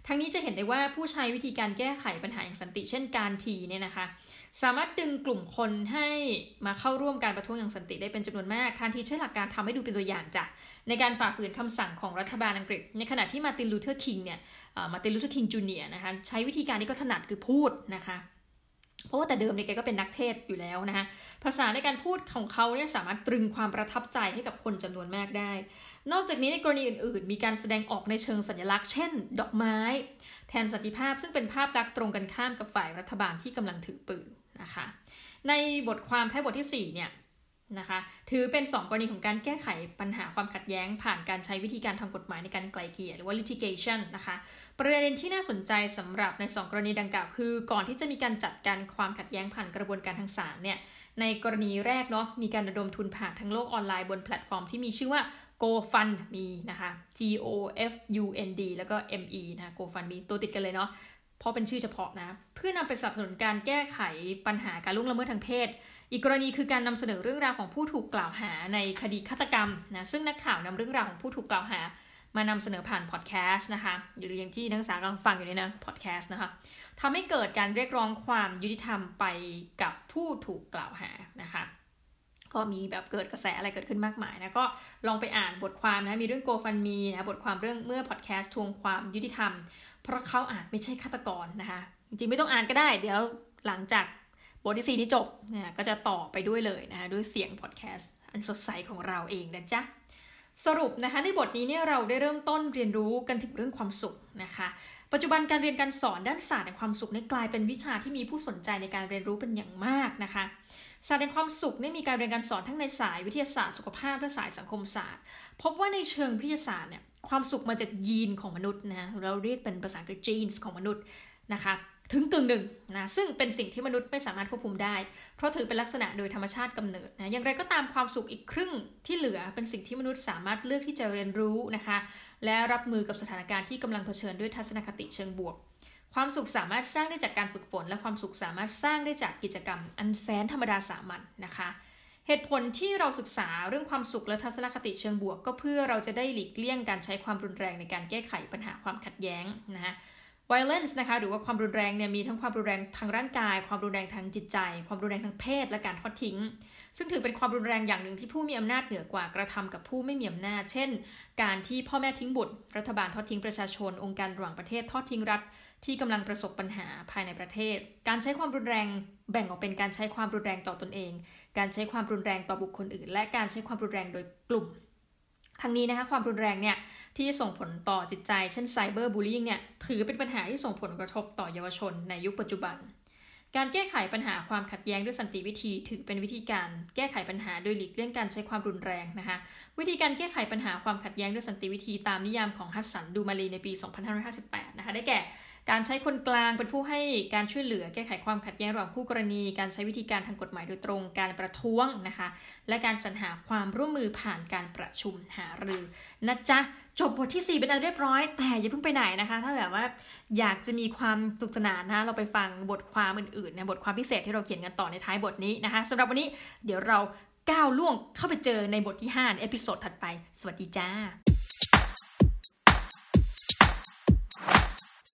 ทั้งนี้จะเห็นได้ว่าผู้ใช้วิธีการแก้ไขปัญหาอย่างสันติ เช่นการทีเนี่ยนะคะ สามารถดึงกลุ่มคนให้มาเข้าร่วมการประท้วงอย่างสันติได้เป็นจำนวนมากคานทีใช้หลักการทำให้ดูเป็นตัวอย่างจ้ะในการฝ่าฝืนคำสั่งของรัฐบาลอังกฤษ ในขณะที่มาตินลูเทอร์คิงเนี่ยมาตินลูเทอร์คิงจูเนียนะคะใช้วิธีการที่แกถนัดคือพูดนะคะเพราะว่าแต่เดิมเนี่ยแกก็เป็นนักเทศน์อยู่แล้วนะคะภาษาในการพูดของเขาเนี่ยสามารถตรึงความประทับใจให้กับคนจำนวนมากได้ นอกจากนี้ในกรณีอื่นๆ มีการแสดงออกในเชิงสัญลักษณ์ เช่น ดอกไม้ แทนสันติภาพซึ่งเป็นภาพลักษณ์ตรงกันข้ามกับฝ่ายรัฐบาลที่กำลังถือปืน นะคะ ในบทความท้ายบทที่4เนี่ยนะคะ ถือเป็น 2 กรณีของการแก้ไขปัญหาความขัดแย้ง ผ่านการใช้วิธีการทางกฎหมายในการไกลเกลี่ยหรือว่า litigation นะคะ ประเด็นที่น่าสนใจสำหรับใน 2 กรณีดังกล่าว คือ ก่อนที่จะมีการจัดการความขัดแย้งผ่านกระบวนการทางศาลเนี่ย ในกรณีแรกเนาะ มีการระดมทุนผ่านทางโลกออนไลน์บนแพลตฟอร์มที่มีชื่อว่า GoFundMe นะคะ G O F U N D แล้วก็ M E นะ GoFundMe ตัวติดกันเลยเนาะ เพราะเป็นชื่อเฉพาะนะ เพื่อนำไปสนับสนุนการแก้ไขปัญหาการล่วงละเมิดทางเพศ อีกกรณีคือการนำเสนอเรื่องราวของผู้ถูกกล่าวหาในคดีฆาตกรรมนะซึ่งนักข่าวนำเรื่องราวของผู้ถูกกล่าวหา มานำเสนอผ่านพอดแคสต์นะคะหรืออย่างที่นักศึกษากำลังฟังอยู่นี่นะพอดแคสต์นะคะทำให้เกิดการเรียกร้องความยุติธรรมไปกับผู้ถูกกล่าวหานะคะก็มีแบบเกิดกระแสอะไรเกิดขึ้นมากมายนะก็ลองไปอ่านบทความนะมีเรื่องโกฟันมีนะบทความเรื่องเมื่อพอดแคสต์ทวงความยุติธรรม เพราะเขาอาจไม่ใช่ฆาตกรนะคะ จริงไม่ต้องอ่านก็ได้ เดี๋ยวหลังจากบทที่สี่นี้จบนะก็จะต่อไปด้วยเลยนะคะด้วยเสียงพอดแคสต์อันสดใสของเราเองนะจ๊ะสรุปนะคะในบทนี้เนี่ยเราได้เริ่มต้นเรียนรู้กันถึงเรื่องความสุขนะคะ ปัจจุบันการเรียนการสอนด้านศาสตร์แห่งความสุขนี่กลายเป็นวิชาที่มีผู้สนใจในการเรียนรู้เป็นอย่างมากนะคะศาสตร์แห่งความสุขนี่มีการเรียนการสอนทั้งในสายวิทยาศาสตร์สุขภาพและสายสังคมศาสตร์ พบว่าในเชิงวิทยาศาสตร์เนี่ย ความสุขมาจากยีนของมนุษย์นะเราเรียกเป็นภาษาอังกฤษ genes ของมนุษย์นะคะถึงกึ่งหนึ่งนะซึ่งเป็นสิ่งที่มนุษย์ไม่สามารถควบคุมได้ เพราะถือเป็นลักษณะโดยธรรมชาติกำเนิดนะอย่างไรก็ตามความสุขอีกครึ่งที่เหลือเป็นสิ่งที่มนุษย์สามารถเลือกที่จะเรียนรู้นะคะ และรับมือกับสถานการณ์ที่กำลังเผชิญด้วยทัศนคติเชิงบวก ความสุขสามารถสร้างได้จากการฝึกฝน และความสุขสามารถสร้างได้จากกิจกรรม อันแสนธรรมดาสามัญนนะคะ เหตุผลที่เราศึกษาเรื่องความสุขและทัศนคติเชิงบวก ก็เพื่อเราจะได้หลีกเลี่ยงการใช้ความรุนแรงในการแก้ไขปัญหาความขัดแย้งนะฮะ violence นะคะหรือว่าความรุนแรงเนี่ยมีทั้งความรุนแรงทางร่างกาย ความรุนแรงทางจิตใจ ความรุนแรงทางเพศ และการทอดทิ้ง ซึ่งถือเป็นความรุนแรงอย่างหนึ่งที่ผู้มีอำนาจเหนือกว่ากระทำกับผู้ไม่มีอำนาจ เช่น การที่พ่อแม่ทิ้งบุตร รัฐบาลทอดทิ้งประชาชน องค์การระหว่างประเทศทอดทิ้งรัฐ ที่กำลังประสบปัญหาภายในประเทศ การใช้ความรุนแรงแบ่งออกเป็นการใช้ความรุนแรงต่อตนเอง การใช้ความรุนแรงต่อบุคคลอื่น และการใช้ความรุนแรงโดยกลุ่ม ทั้งนี้นะคะความรุนแรงเนี่ยที่ส่งผลต่อจิตใจ เช่นไซเบอร์บูลลี่เนี่ยถือเป็นปัญหาที่ส่งผลกระทบต่อเยาวชนในยุคปัจจุบัน การแก้ไขปัญหาความขัดแย้งด้วยสันติวิธีถือเป็นวิธีการแก้ไขปัญหาโดยหลีกเลี่ยงการใช้ความรุนแรงนะคะ วิธีการแก้ไขปัญหาความขัดแย้งด้วยสันติวิธีตามนิยามของฮัสสันดูมาลีในปี 2558 นะคะ ได้แก่ การใช้คนกลางเป็นผู้ให้การช่วยเหลือแก้ไขความขัดแย้งระหว่างคู่กรณี การใช้วิธีการทางกฎหมายโดยตรง การประท้วงนะคะ และการสรรหาความร่วมมือผ่านการประชุมหารือนะจ๊ะจบบทที่ 4 เป็นอันเรียบร้อย แต่อย่าเพิ่งไปไหนนะคะ ถ้าแบบว่าอยากจะมีความสนุกสนานนะเราไปฟังบทความอื่นๆในบทความพิเศษที่เราเขียนกันต่อในท้ายบทนี้นะคะสำหรับวันนี้เดี๋ยวเราก้าวล่วงเข้าไปเจอในบทที่5ใน episode ถัดไป สวัสดีจ้า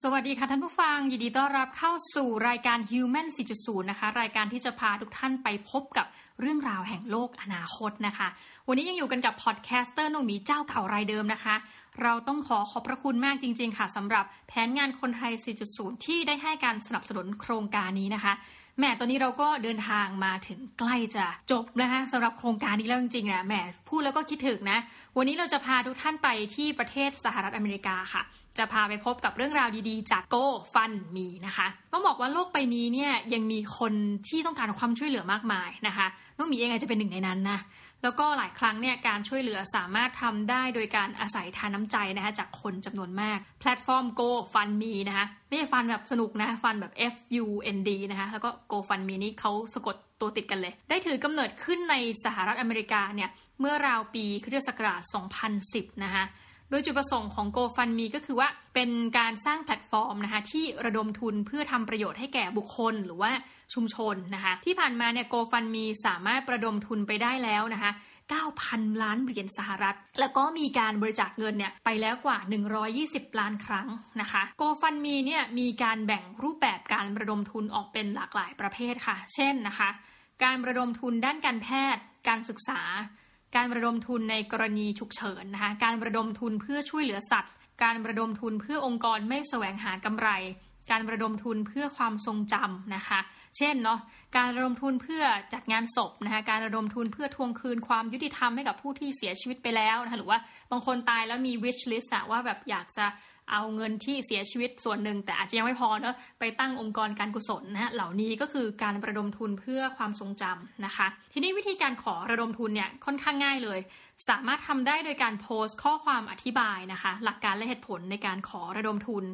สวัสดีค่ะท่านผู้ฟัง ยินดีต้อนรับเข้าสู่รายการ Human 4.0 นะคะ รายการที่จะพาทุกท่านไปพบกับเรื่องราวแห่งโลกอนาคตนะคะ วันนี้ยังอยู่กันกับ podcaster น้องหมีเจ้าเก่ารายเดิมนะคะ เราต้องขอขอบพระคุณมากจริง ๆ ค่ะสำหรับแผนงานคนไทย 4.0 ที่ได้ให้การสนับสนุนโครงการนี้นะคะ แหมตอนนี้เราก็เดินทางมาถึงใกล้จะจบนะคะสำหรับโครงการนี้แล้วจริงๆอะแหมพูดแล้วก็คิดถึงนะ วันนี้เราจะพาทุกท่านไปที่ประเทศสหรัฐอเมริกาค่ะ จะพาไปพบกับเรื่องราวดีๆ จาก GoFundMe นะคะต้องบอกว่าโลกใบนี้เนี่ยยังมีคนที่ต้องการความช่วยเหลือมากมายนะคะน้องหมีเองอาจจะเป็นหนึ่งในนั้นนะ แล้วก็หลายครั้งเนี่ยการช่วยเหลือสามารถทำได้โดยการอาศัยธารน้ำใจนะคะจากคนจำนวนมาก แพลตฟอร์ม Go Fund Me นะคะไม่ใช่ fun แบบสนุกนะ fund แบบ F U N D นะคะแล้วก็ Go Fund Me นี่เขาสะกดตัวติดกันเลย ได้ถือกำเนิดขึ้นในสหรัฐอเมริกาเนี่ยเมื่อราวปีคริสตศักราช 2010 นะคะ โดยจุดประสงค์ของ GoFundMe ก็คือว่าเป็นการสร้างแพลตฟอร์มนะคะที่ระดมทุนเพื่อทำประโยชน์ให้แก่บุคคลหรือว่าชุมชนนะคะที่ผ่านมาเนี่ย GoFundMe สามารถระดมทุนไปได้แล้วนะคะ9,000 ล้านเหรียญสหรัฐ แล้วก็มีการบริจาคเงินเนี่ยไปแล้วกว่า 120 ล้านครั้งนะคะ GoFundMe เนี่ยมีการแบ่งรูปแบบการระดมทุนออกเป็นหลากหลายประเภทค่ะ เช่นนะคะ การระดมทุนด้านการแพทย์ การศึกษา การระดมทุนในกรณีฉุกเฉินนะคะการระดมทุนเพื่อช่วยเหลือสัตว์ การระดมทุนเพื่อองค์กรไม่แสวงหากำไร การระดมทุนเพื่อความทรงจำนะคะ เช่นเนาะการระดมทุนเพื่อจัดงานศพนะคะการระดมทุนเพื่อทวงคืนความยุติธรรมให้กับผู้ที่เสียชีวิตไปแล้วนะคะหรือว่าบางคนตายแล้วมี wish list ว่าแบบอยากจะ เอาเงินที่เสียชีวิตส่วนหนึ่ง แต่อาจจะยังไม่พอเนอะไปตั้งองค์กรการกุศลนะเหล่านี้ก็คือการระดมทุนเพื่อความทรงจำนะคะ ทีนี้วิธีการขอระดมทุนเนี่ยค่อนข้างง่ายเลย สามารถทำได้โดยการโพสต์ข้อความอธิบายนะคะ หลักการและเหตุผลในการขอระดมทุน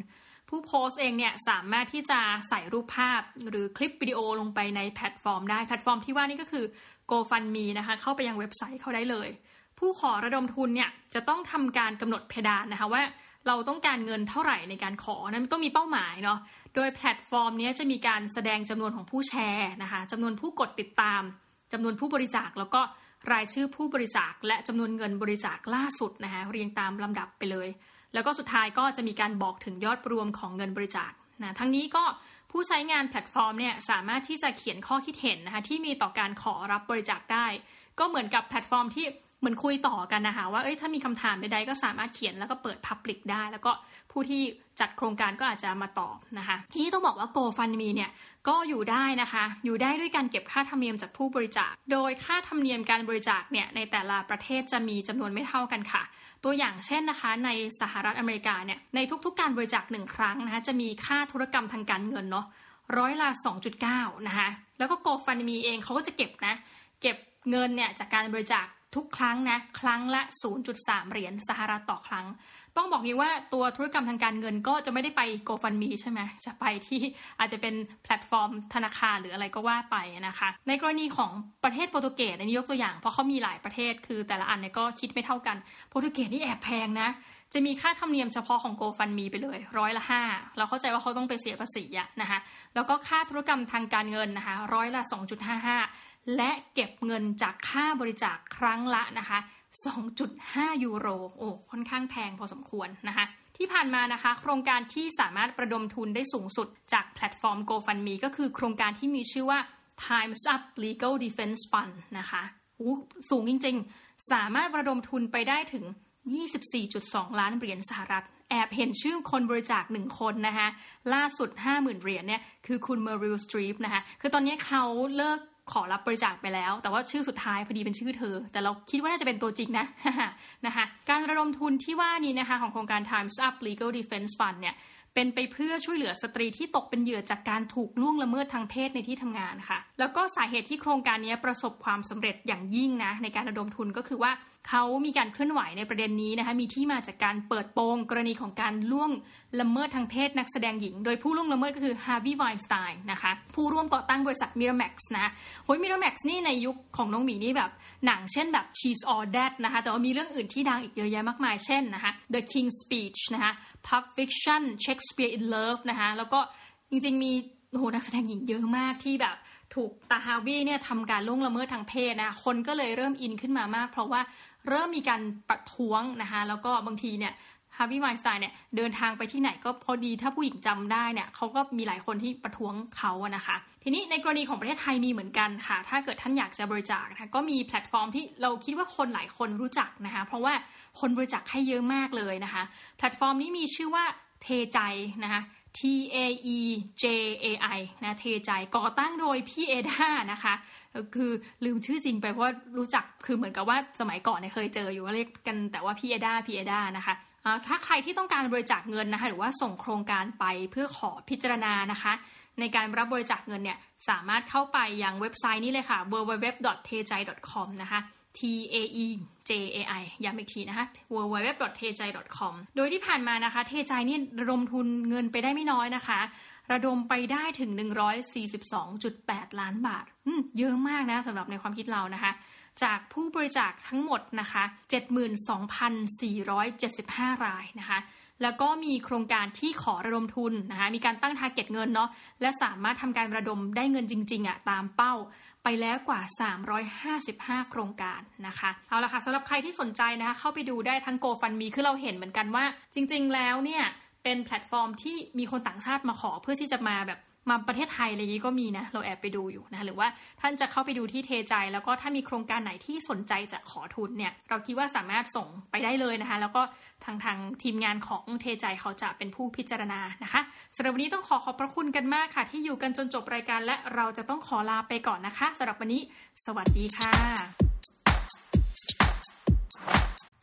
ผู้โพสต์เองเนี่ยสามารถที่จะใส่รูปภาพหรือคลิปวิดีโอลงไปในแพลตฟอร์มได้แพลตฟอร์มที่ว่านี่ก็คือ GoFundMe นะคะเข้าไปยังเว็บไซต์เขาได้เลย ผู้ขอระดมทุนเนี่ยจะต้องทำการกำหนดเพดานนะคะว่า เราต้องการเงินเท่าไหร่ในการขอนั้นต้องมีเป้าหมายเนาะ โดยแพลตฟอร์มนี้จะมีการแสดงจำนวนของผู้แชร์นะคะจำนวนผู้กดติดตามจำนวนผู้บริจาคแล้วก็รายชื่อผู้บริจาค และจำนวนเงินบริจาคล่าสุดนะคะเรียงตามลำดับไปเลย แล้วก็สุดท้ายก็จะมีการบอกถึงยอดรวมของเงินบริจาคนะทั้งนี้ก็ผู้ใช้งานแพลตฟอร์มเนี่ยสามารถที่จะเขียนข้อคิดเห็นนะคะที่มีต่อการขอรับบริจาคได้ ก็เหมือนกับแพลตฟอร์มที่ เหมือนคุยต่อกันนะคะว่าเอ้ยถ้ามีคำถามใดๆก็สามารถเขียนแล้วก็เปิด public ได้ แล้วก็ผู้ที่จัดโครงการก็อาจจะมาตอบนะคะทีนี้ต้องบอกว่า GoFundMe เนี่ยก็อยู่ได้นะคะ อยู่ได้ด้วยการเก็บค่าธรรมเนียมจากผู้บริจาค โดยค่าธรรมเนียมการบริจาคเนี่ยในแต่ละประเทศจะมีจำนวนไม่เท่ากันค่ะ ตัวอย่างเช่นนะคะ ในสหรัฐอเมริกาเนี่ยในทุกๆ การบริจาคหนึ่งครั้งนะคะจะมีค่าธุรกรรมทางการเงินเนาะร้อยละ 2.9 นะคะแล้วก็ GoFundMe เองเขาก็จะเก็บนะเก็บเงินเนี่ยจากการบริจาค ทุกครั้งนะครั้งละ 0.3 เหรียญสหรัฐต่อครั้ง ต้องบอกนี้ว่าตัวธุรกรรมทางการเงินก็จะไม่ได้ไป GoFundMe ใช่ไหมจะไปที่อาจจะเป็นแพลตฟอร์มธนาคารหรืออะไรก็ว่าไปนะคะ ในกรณีของประเทศโปรตุเกสอันนี้ยกตัวอย่างเพราะเขามีหลายประเทศคือแต่ละอันเนี่ยก็คิดไม่เท่ากันโปรตุเกสนี่แอบแพงนะจะมีค่าธรรมเนียมเฉพาะของ GoFundMe ไปเลยร้อยละห้าเราเข้าใจว่าเขาต้องไปเสียภาษีอะนะคะแล้วก็ค่าธุรกรรมทางการเงินนะคะร้อยละ 2.55 และเก็บเงินจากค่าบริจาคครั้งละนะคะ 2.5 ยูโร โอ้ ค่อนข้างแพงพอสมควรนะคะ ที่ผ่านมานะคะ โครงการที่สามารถระดมทุนได้สูงสุดจากแพลตฟอร์ม GoFundMe ก็คือโครงการที่มีชื่อว่า Times Up Legal Defense Fund นะคะอู้สูงจริงๆ สามารถระดมทุนไปได้ถึง 24.2 ล้านเหรียญสหรัฐ แอบเห็นชื่อคนบริจาคหนึ่งคนนะคะ ล่าสุด 50,000 เหรียญเนี่ย คือคุณเมอริลสตรีปนะคะ คือตอนนี้เขาเลิก ขอรับบริจาคไปแล้ว แต่ว่าชื่อสุดท้ายพอดีเป็นชื่อเธอ แต่เราคิดว่าน่าจะเป็นตัวจริงนะนะคะการระดมทุนที่ว่านี้นะคะของโครงการ Times Up Legal Defense Fund เนี่ยเป็นไปเพื่อช่วยเหลือสตรีที่ตกเป็นเหยื่อจากการถูกล่วงละเมิดทางเพศในที่ทำงานค่ะ แล้วก็สาเหตุที่โครงการนี้ประสบความสำเร็จอย่างยิ่งนะในการระดมทุนก็คือว่า เขามีการเคลื่อนไหวในประเด็นนี้นะคะมีที่มาจากการเปิดโปงกรณีของการล่วงละเมิดทางเพศนักแสดงหญิง โดยผู้ล่วงละเมิดก็คือฮาร์วีย์ไวน์สไตน์นะคะผู้ร่วมก่อตั้งบริษัทมิราแม็กซ์นะโอ้ยมิราแม็กซ์นี่ในยุคของน้องหมีนี่แบบหนังเช่นแบบ She's All That นะคะแต่ว่ามีเรื่องอื่นที่ดังอีกเยอะแยะมากมายเช่นนะคะ The King's Speech นะคะ Pulp Fiction Shakespeare in Love นะคะแล้วก็จริงๆมีโหนักแสดงหญิงเยอะมากที่แบบ ถูกตาฮาวีเนี่ยทำการล่วงละเมิดทางเพศนะคนก็เลยเริ่มอินขึ้นมามาก เพราะว่าเริ่มมีการประท้วงนะคะแล้วก็บางทีเนี่ยฮาร์วีไวน์สไตน์เนี่ยเดินทางไปที่ไหนก็พอดีถ้าผู้หญิงจำได้เนี่ยเขาก็มีหลายคนที่ประท้วงเขาอะนะคะ ทีนี้ในกรณีของประเทศไทยมีเหมือนกันค่ะ ถ้าเกิดท่านอยากจะบริจาคนะคะก็มีแพลตฟอร์มที่เราคิดว่าคนหลายคนรู้จักนะคะเพราะว่าคนบริจาคให้เยอะมากเลยนะคะ แพลตฟอร์มนี้มีชื่อว่าเทใจนะคะ T A E J A I นะเทใจก่อตั้งโดยพี่เอดานะคะคือลืมชื่อจริงไปเพราะรู้จักคือเหมือนกับว่าสมัยก่อนเนี่ยเคยเจออยู่เรียกกันแต่ว่าพี่เอดาพี่เอดานะคะถ้าใครที่ต้องการบริจาคเงินนะคะหรือว่าส่งโครงการไปเพื่อขอพิจารณานะคะ ในการรับบริจาคเงินเนี่ยสามารถเข้าไปยังเว็บไซต์นี้เลยค่ะ www.tejai.com นะคะ T A E J A I ย้ำอีกทีนะคะ www.tejai.com โดยที่ผ่านมานะคะ เทใจนี่ระดมทุนเงินไปได้ไม่น้อยนะคะ ระดมไปได้ถึง 142.8 ล้านบาท เยอะมากนะสำหรับในความคิดเรานะคะ จากผู้บริจาคทั้งหมดนะคะ 72,475 รายนะคะแล้วก็มีโครงการที่ขอระดมทุนนะคะ มีการตั้งทาร์เก็ตเงินเนาะ และสามารถทำการระดมได้เงินจริงๆอะตามเป้า ไปแล้วกว่า 355 โครงการนะคะ เอาละค่ะสำหรับใครที่สนใจนะคะ เข้าไปดูได้ทั้ง GoFundMe คือเราเห็นเหมือนกันว่า จริง ๆ แล้วเนี่ยเป็นแพลตฟอร์มที่มีคนต่างชาติมาขอเพื่อที่จะมาแบบ มาประเทศไทยอะไรนี้ก็มีนะเราแอบไปดูอยู่นะหรือว่าท่านจะเข้าไปดูที่เทใจ แล้วก็ถ้ามีโครงการไหนที่สนใจจะขอทุนเนี่ยเราคิดว่าสามารถส่งไปได้เลยนะคะ แล้วก็ทางทางทีมงานของเทใจเขาจะเป็นผู้พิจารณานะคะสำหรับวันนี้ต้องขอขอบพระคุณกันมากค่ะ ที่อยู่กันจนจบรายการและเราจะต้องขอลาไปก่อนนะคะสำหรับวันนี้ สวัสดีค่ะ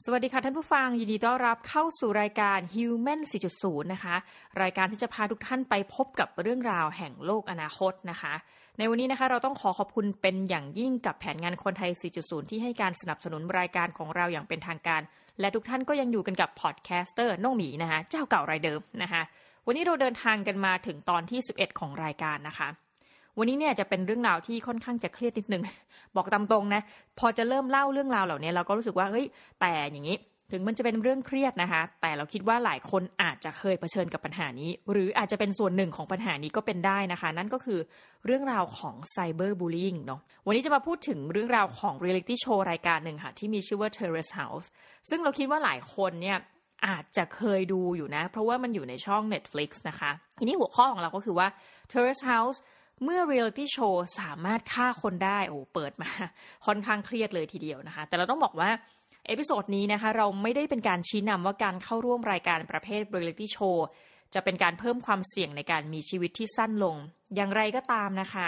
สวัสดีค่ะท่านผู้ฟังยินดีต้อนรับเข้าสู่รายการ Human 4.0 นะคะ รายการที่จะพาทุกท่านไปพบกับเรื่องราวแห่งโลกอนาคตนะคะ ในวันนี้นะคะเราต้องขอขอบคุณเป็นอย่างยิ่งกับแผนงานคนไทย 4.0 ที่ให้การสนับสนุนรายการของเราอย่างเป็นทางการ และทุกท่านก็ยังอยู่กันกับ podcaster น้องหมีนะคะเจ้าเก่ารายเดิมนะคะ วันนี้เราเดินทางกันมาถึงตอนที่ 11 ของรายการนะคะ วันนี้เนี่ยจะเป็นเรื่องราวที่ค่อนข้างจะเครียดนิดนึง บอกตามตรงนะ พอจะเริ่มเล่าเรื่องราวเหล่านี้เราก็รู้สึกว่าเฮ้ยแต่อย่างนี้ ถึงมันจะเป็นเรื่องเครียดนะคะ แต่เราคิดว่าหลายคนอาจจะเคยเผชิญกับปัญหานี้ หรืออาจจะเป็นส่วนหนึ่งของปัญหานี้ก็เป็นได้นะคะ นั่นก็คือเรื่องราวของไซเบอร์บูล i ิ g เนาะวันนี้จะมาพูดถึงเรื่องราวของเรียลิตี้โชว์รายการหนึ่งค่ะ ที่มีชื่อว่า Terrace House ซึ่งเราคิดว่าหลายคนเนี่ยอาจจะเคยดูอยู่นะ เพราะว่ามันอยู่ในช่อง Netflix นะคะทีนี้หัวข้อของเราก็คือว่า Terrace House เมื่อเรียลิตี้โชว์สามารถฆ่าคนได้ โอ้เปิดมา ค่อนข้างเครียดเลยทีเดียวนะคะ แต่เราต้องบอกว่า episode นี้นะคะ เราไม่ได้เป็นการชี้นำว่าการเข้าร่วมรายการประเภทเรียลิตี้โชว์จะเป็นการเพิ่มความเสี่ยงในการมีชีวิตที่สั้นลง อย่างไรก็ตามนะคะ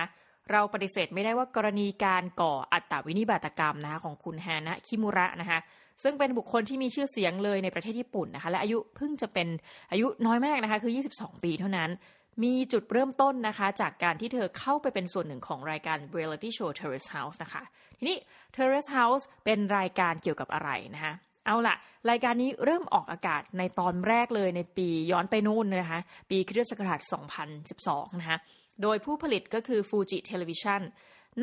เราปฏิเสธไม่ได้ว่ากรณีการก่ออัตวินิบาตกรรมนะคะของคุณฮานะคิมุระนะคะซึ่งเป็นบุคคลที่มีชื่อเสียงเลยในประเทศญี่ปุ่นนะคะ และอายุเพิ่งจะเป็นอายุน้อยมากนะคะ คือ 22 ปีเท่านั้น มีจุดเริ่มต้นนะคะ จากการที่เธอเข้าไปเป็นส่วนหนึ่งของรายการ reality show Terrace House นะคะ ทีนี้ Terrace House เป็นรายการเกี่ยวกับอะไรนะคะเอาละรายการนี้เริ่มออกอากาศในตอนแรกเลยในปีย้อนไปนู่นนะคะ ปีคริสต์ศักราช 2012 นะคะ โดยผู้ผลิตก็คือ Fuji Television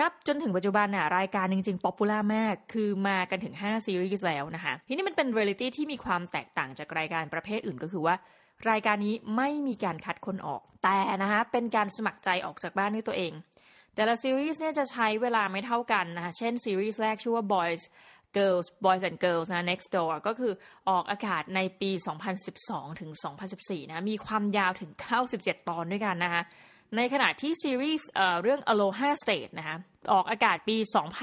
นับจนถึงปัจจุบันน่ะรายการจริงๆ popular มาก คือมากันถึง 5 ซีรีส์แล้วนะคะ ทีนี้มันเป็นเรียลิตี้ที่มีความแตกต่างจากรายการประเภทอื่นก็คือว่า รายการนี้ไม่มีการคัดคนออก แต่นะคะเป็นการสมัครใจออกจากบ้านด้วยตัวเอง แต่ละซีรีส์เนี่ยจะใช้เวลาไม่เท่ากันนะคะเช่นซีรีส์แรกชื่อว่า Boys Girls Boys and Girls นะ Next Door ก็คือออกอากาศในปี 2012 ถึง 2014 นะ มีความยาวถึง 97 ตอนด้วยกันนะคะในขณะที่ซีรีส์เรื่อง Aloha State นะคะออกอากาศปี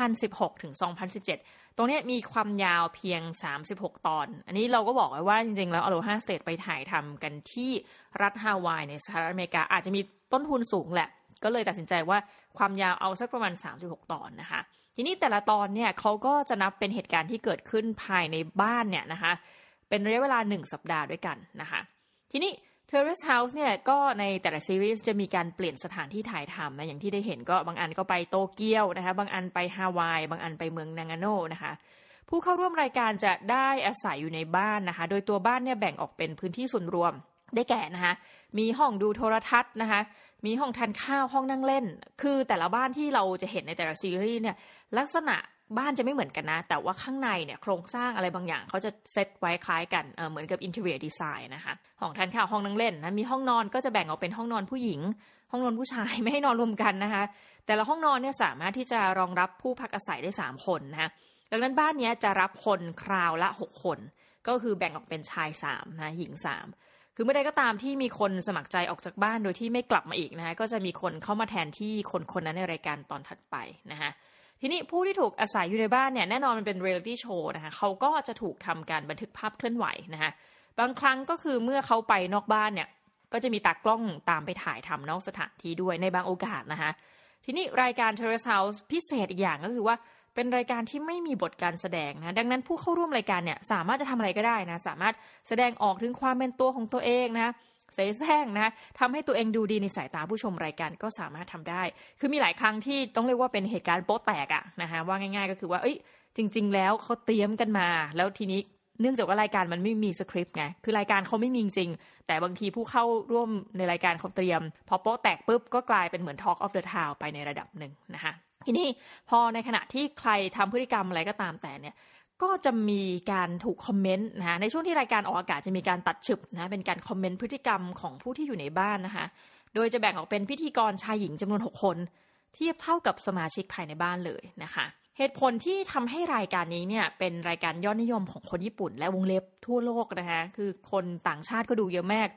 2016 ถึง 2017 ตรงนี้มีความยาวเพียง 36 ตอน อันนี้เราก็บอกไว้ว่าจริงๆ แล้ว Aloha State ไปถ่ายทำกันที่รัฐฮาวายในสหรัฐอเมริกาอาจจะมีต้นทุนสูงแหละ ก็เลยตัดสินใจว่าความยาวเอาสักประมาณ 36 ตอนนะคะ ทีนี้แต่ละตอนเนี่ยเขาก็จะนับเป็นเหตุการณ์ที่เกิดขึ้นภายในบ้านเนี่ยนะคะ เป็นระยะเวลา 1 สัปดาห์ด้วยกันนะคะ ทีนี้ Terrace House เนี่ยก็ในแต่ละซีรีส์จะมีการเปลี่ยนสถานที่ถ่ายทำนะอย่างที่ได้เห็นก็บางอันก็ไปโตเกียวนะคะ บางอันไปฮาวาย บางอันไปเมืองนางาโนนะคะ ผู้เข้าร่วมรายการจะได้อาศัยอยู่ในบ้านนะคะ โดยตัวบ้านเนี่ยแบ่งออกเป็นพื้นที่ส่วนรวมได้แก่นะคะ มีห้องดูโทรทัศน์นะคะ มีห้องทานข้าวห้องนั่งเล่น คือแต่ละบ้านที่เราจะเห็นในแต่ละซีรีส์เนี่ยลักษณะ บ้านจะไม่เหมือนกันนะ แต่ว่าข้างในเนี่ยโครงสร้างอะไรบางอย่างเขาจะเซตไว้คล้ายกันเเหมือนกับ interior design นะคะห้องทานข้าวห้องนั่งเล่นนะมีห้องนอนก็จะแบ่งออกเป็นห้องนอนผู้หญิง ห้องนอนผู้ชายไม่ให้นอนรวมกันนะคะ แต่ละห้องนอนเนี่ยสามารถที่จะรองรับผู้พักอาศัยได้ 3 คนนะคะดังนั้นบ้านนี้จะรับคนคราวละ 6 คน ก็คือแบ่งออกเป็นชาย3นะหญิง 3คือเมื่อใดก็ตามที่มีคนสมัครใจออกจากบ้านโดยที่ไม่กลับมาอีกนะคะก็จะมีคนเข้ามาแทนที่คนคนนั้นในรายการตอนถัดไปนะคะ ทีนี้ผู้ที่ถูกอาศัยอยู่ในบ้านเนี่ยแน่นอนมันเป็นเรียลิตี้โชว์นะคะเขาก็จะถูกทำการบันทึกภาพเคลื่อนไหวนะคะบางครั้งก็คือเมื่อเขาไปนอกบ้านเนี่ยก็จะมีตากล้องตามไปถ่ายทำนอกสถานที่ด้วยในบางโอกาสนะคะทีนี้รายการ Terrace House พิเศษอีกอย่างก็คือว่าเป็นรายการที่ไม่มีบทการแสดงนะดังนั้นผู้เข้าร่วมรายการเนี่ยสามารถจะทำอะไรก็ได้นะสามารถแสดงออกถึงความเป็นตัวของตัวเองนะ เสแสร้งนะทำให้ตัวเองดูดีในสายตาผู้ชมรายการก็สามารถทำได้ คือมีหลายครั้งที่ต้องเรียกว่าเป็นเหตุการณ์โป๊ะแตกอะนะคะว่าง่ายๆ ก็คือว่าเอ้ยจริง ๆ แล้วเขาเตรียมกันมา แล้วทีนี้เนื่องจากว่ารายการมันไม่มีสคริปต์ไง คือรายการเขาไม่มีจริง แต่บางทีผู้เข้าร่วมในรายการเขาเตรียม พอโป๊ะแตกปุ๊บก็กลายเป็นเหมือน Talk of the Town ไปในระดับหนึ่งนะคะทีนี้พอในขณะที่ใครทำพฤติกรรมอะไรก็ตามแต่เนี่ย ก็จะมีการถูกคอมเมนต์นะในช่วงที่รายการออกอากาศจะมีการตัดฉึบนะเป็นการคอมเมนต์พฤติกรรมของผู้ที่อยู่ในบ้านนะคะโดยจะแบ่งออกเป็นพิธีกรชายหญิงจำนวน 6 คน เทียบเท่ากับสมาชิกภายในบ้านเลยนะคะเหตุผลที่ทำให้รายการนี้เนี่ยเป็นรายการยอดนิยมของคนญี่ปุ่น และวงเล็บทั่วโลกนะคะคือคนต่างชาติก็ดูเยอะมาก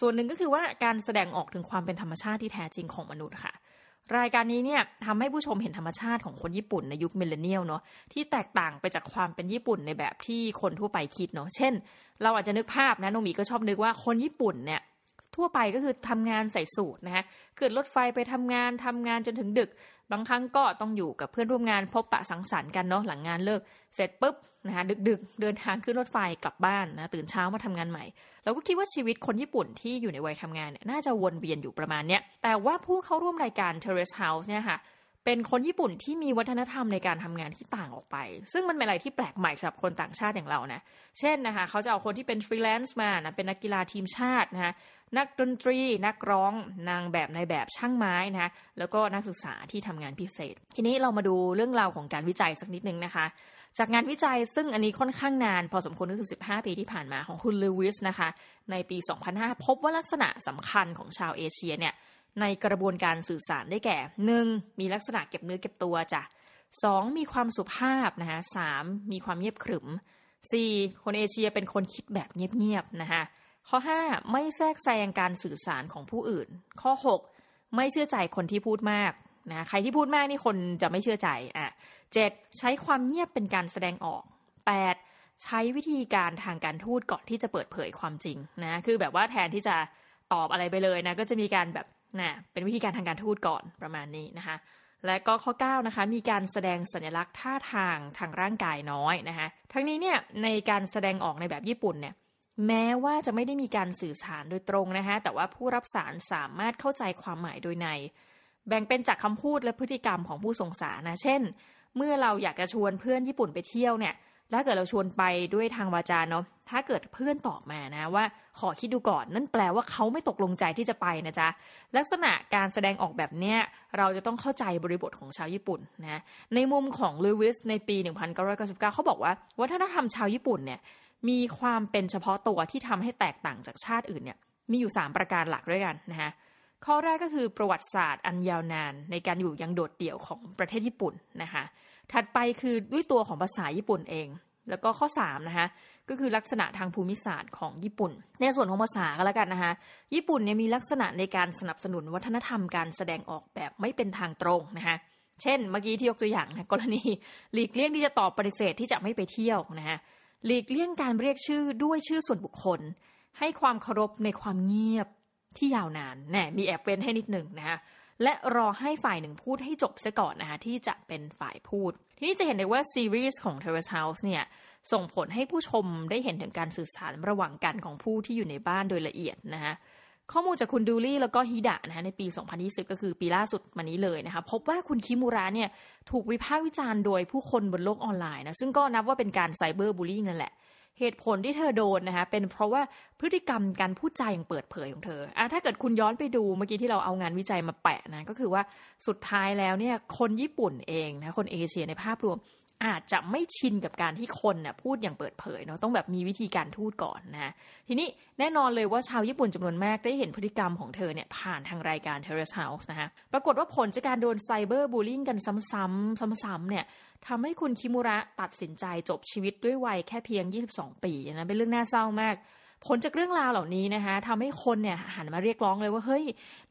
ส่วนหนึ่งก็คือว่าการแสดงออกถึงความเป็นธรรมชาติที่แท้จริงของมนุษย์ค่ะ รายการนี้เนี่ยทำให้ผู้ชมเห็นธรรมชาติของคนญี่ปุ่นในยุคมิเลเนียลเนาะที่แตกต่างไปจากความเป็นญี่ปุ่นในแบบที่คนทั่วไปคิดเนาะเช่น เราอาจจะนึกภาพนะโนมีก็ชอบนึกว่าคนญี่ปุ่นเนี่ยทั่วไปก็คือทำงานใส่สูตรนะคะขึ้นรถไฟไปทำงานทำงานจนถึงดึก บางครั้งก็ต้องอยู่กับเพื่อนร่วมงานพบปะสังสรรค์กันเนาะหลังงานเลิก เสร็จปุ๊บ นะคะดึกๆเดินทางขึ้นรถไฟกลับบ้านนะตื่นเช้ามาทำงานใหม่เราก็คิดว่าชีวิตคนญี่ปุ่นที่อยู่ในวัยทำงานเนี่ยน่าจะวนเวียนอยู่ประมาณเนี้ยแต่ว่าผู้เข้าร่วมรายการ Terrace House เนี่ยค่ะเป็นคนญี่ปุ่นที่มีวัฒนธรรมในการทำงานที่ต่างออกไป ซึ่งมันเป็นอะไรที่แปลกใหม่สำหรับคนต่างชาติอย่างเรานะ เช่นนะคะ เขาจะเอาคนที่เป็นฟรีแลนซ์มานะเป็นนักกีฬาทีมชาตินะคะนักดนตรีนักร้องนางแบบนายแบบช่างไม้นะคะแล้วก็นักศึกษาที่ทำงานพิเศษ ทีนี้เรามาดูเรื่องราวของการวิจัยสักนิดนึงนะคะ จากงานวิจัยซึ่งอันนี้ค่อนข้างนาน พอสมควรก็คือ 15 ปีที่ผ่านมาของคุณลูวิสนะคะ ในปี 2005 พบว่าลักษณะสำคัญของชาวเอเชียเนี่ยในกระบวนการสื่อสารได้แก่ 1. มีลักษณะเก็บเนื้อเก็บตัวจ้ะ 2. มีความสุภาพนะคะ 3. มีความเงียบขรึม 4. คนเอเชียเป็นคนคิดแบบเงียบๆนะคะข้อ 5. ไม่แทรกแซงการสื่อสารของผู้อื่น ข้อ 6. ไม่เชื่อใจคนที่พูดมาก นะใครที่พูดมากนี่คนจะไม่เชื่อใจอะ 7. ใช้ความเงียบเป็นการแสดงออก 8. ใช้วิธีการทางการทูตก่อนที่จะเปิดเผยความจริงนะคือแบบว่าแทนที่จะตอบอะไรไปเลยนะก็จะมีการแบบนะเป็นวิธีการทางการทูตก่อนประมาณนี้นะคะและก็ข้อ9นะคะมีการแสดงสัญลักษณ์ท่าทางทางร่างกายน้อยนะคะทั้งนี้เนี่ยในการแสดงออกในแบบญี่ปุ่นเนี่ยแม้ว่าจะไม่ได้มีการสื่อสารโดยตรงนะคะแต่ว่าผู้รับสารสามารถเข้าใจความหมายโดยใน แบ่งเป็นจากคำพูดและพฤติกรรมของผู้ส่งสารนะ เช่น เมื่อเราอยากจะชวนเพื่อนญี่ปุ่นไปเที่ยวเนี่ยถ้าเกิดเราชวนไปด้วยทางวาจาเนาะ ถ้าเกิดเพื่อนตอบมานะว่า ขอคิดดูก่อนนั่นแปลว่าเขาไม่ตกลงใจที่จะไปนะจ๊ะ ลักษณะการแสดงออกแบบเนี้ยเราจะต้องเข้าใจบริบทของชาวญี่ปุ่นนะ ในมุมของลูวิสในปี 1999 เขาบอกว่าวัฒนธรรมชาวญี่ปุ่นเนี่ยมีความเป็นเฉพาะตัวที่ทำให้แตกต่างจากชาติอื่นเนี่ยมีอยู่ 3 ประการหลักด้วยกันนะคะ ข้อแรกก็คือประวัติศาสตร์อันยาวนานในการอยู่ยังโดดเดี่ยวของประเทศญี่ปุ่นนะคะถัดไปคือด้วยตัวของภาษาญี่ปุ่นเอง แล้วก็ข้อ3นะคะก็คือลักษณะทางภูมิศาสตร์ของญี่ปุ่น ในส่วนของภาษาก็แล้วกันนะคะญี่ปุ่นเนี่ยมีลักษณะในการสนับสนุนวัฒนธรรมการแสดงออกแบบไม่เป็นทางตรงนะคะเช่นเมื่อกี้ที่ยกตัวอย่างนะกรณีหลีกเลี่ยงที่จะตอบปฏิเสธที่จะไม่ไปเที่ยวนะคะหลีกเลี่ยงการเรียกชื่อด้วยชื่อส่วนบุคคล ให้ความเคารพในความเงียบ ที่ยาวนานแน่มีแอบเว้นให้นิดหนึ่งนะคะและรอให้ฝ่ายหนึ่งพูดให้จบซะก่อนนะคะที่จะเป็นฝ่ายพูด ทีนี้จะเห็นได้ว่าซีรีส์ของ Terrace House เนี่ยส่งผลให้ผู้ชมได้เห็นถึงการสื่อสารระหว่างกันของผู้ที่อยู่ในบ้านโดยละเอียดนะคะข้อมูลจากคุณดูลี่แล้วก็ฮิดะนะคะในปี 2020 ก็คือปีล่าสุดมานี้เลยนะคะพบว่าคุณคิมูระเนี่ยถูกวิพากษ์วิจารณ์โดยผู้คนบนโลกออนไลน์นะซึ่งก็นับว่าเป็นการไซเบอร์บูลลี่นั่นแหละ เหตุผลที่เธอโดนนะคะเป็นเพราะว่าพฤติกรรมการพูดจาอย่างเปิดเผยของเธออะถ้าเกิดคุณย้อนไปดูเมื่อกี้ที่เราเอางานวิจัยมาแปะนะก็คือว่าสุดท้ายแล้วเนี่ยคนญี่ปุ่นเองนะคนเอเชียในภาพรวมอาจจะไม่ชินกับการที่คนน่ะพูดอย่างเปิดเผยเนาะต้องแบบมีวิธีการทูดก่อนนะทีนี้แน่นอนเลยว่าชาวญี่ปุ่นจำนวนมากได้เห็นพฤติกรรมของเธอเนี่ยผ่านทางรายการ Terrace House นะคะปรากฏว่าผลจากการโดนไซเบอร์บูลลิงกันซ้ำๆซ้ำๆเนี่ย ทำให้คุณคิมุระตัดสินใจจบชีวิตด้วยวัยแค่เพียง 22 ปีนะเป็นเรื่องน่าเศร้ามากผลจากเรื่องราวเหล่านี้นะคะทำให้คนเนี่ยหันมาเรียกร้องเลยว่าเฮ้ย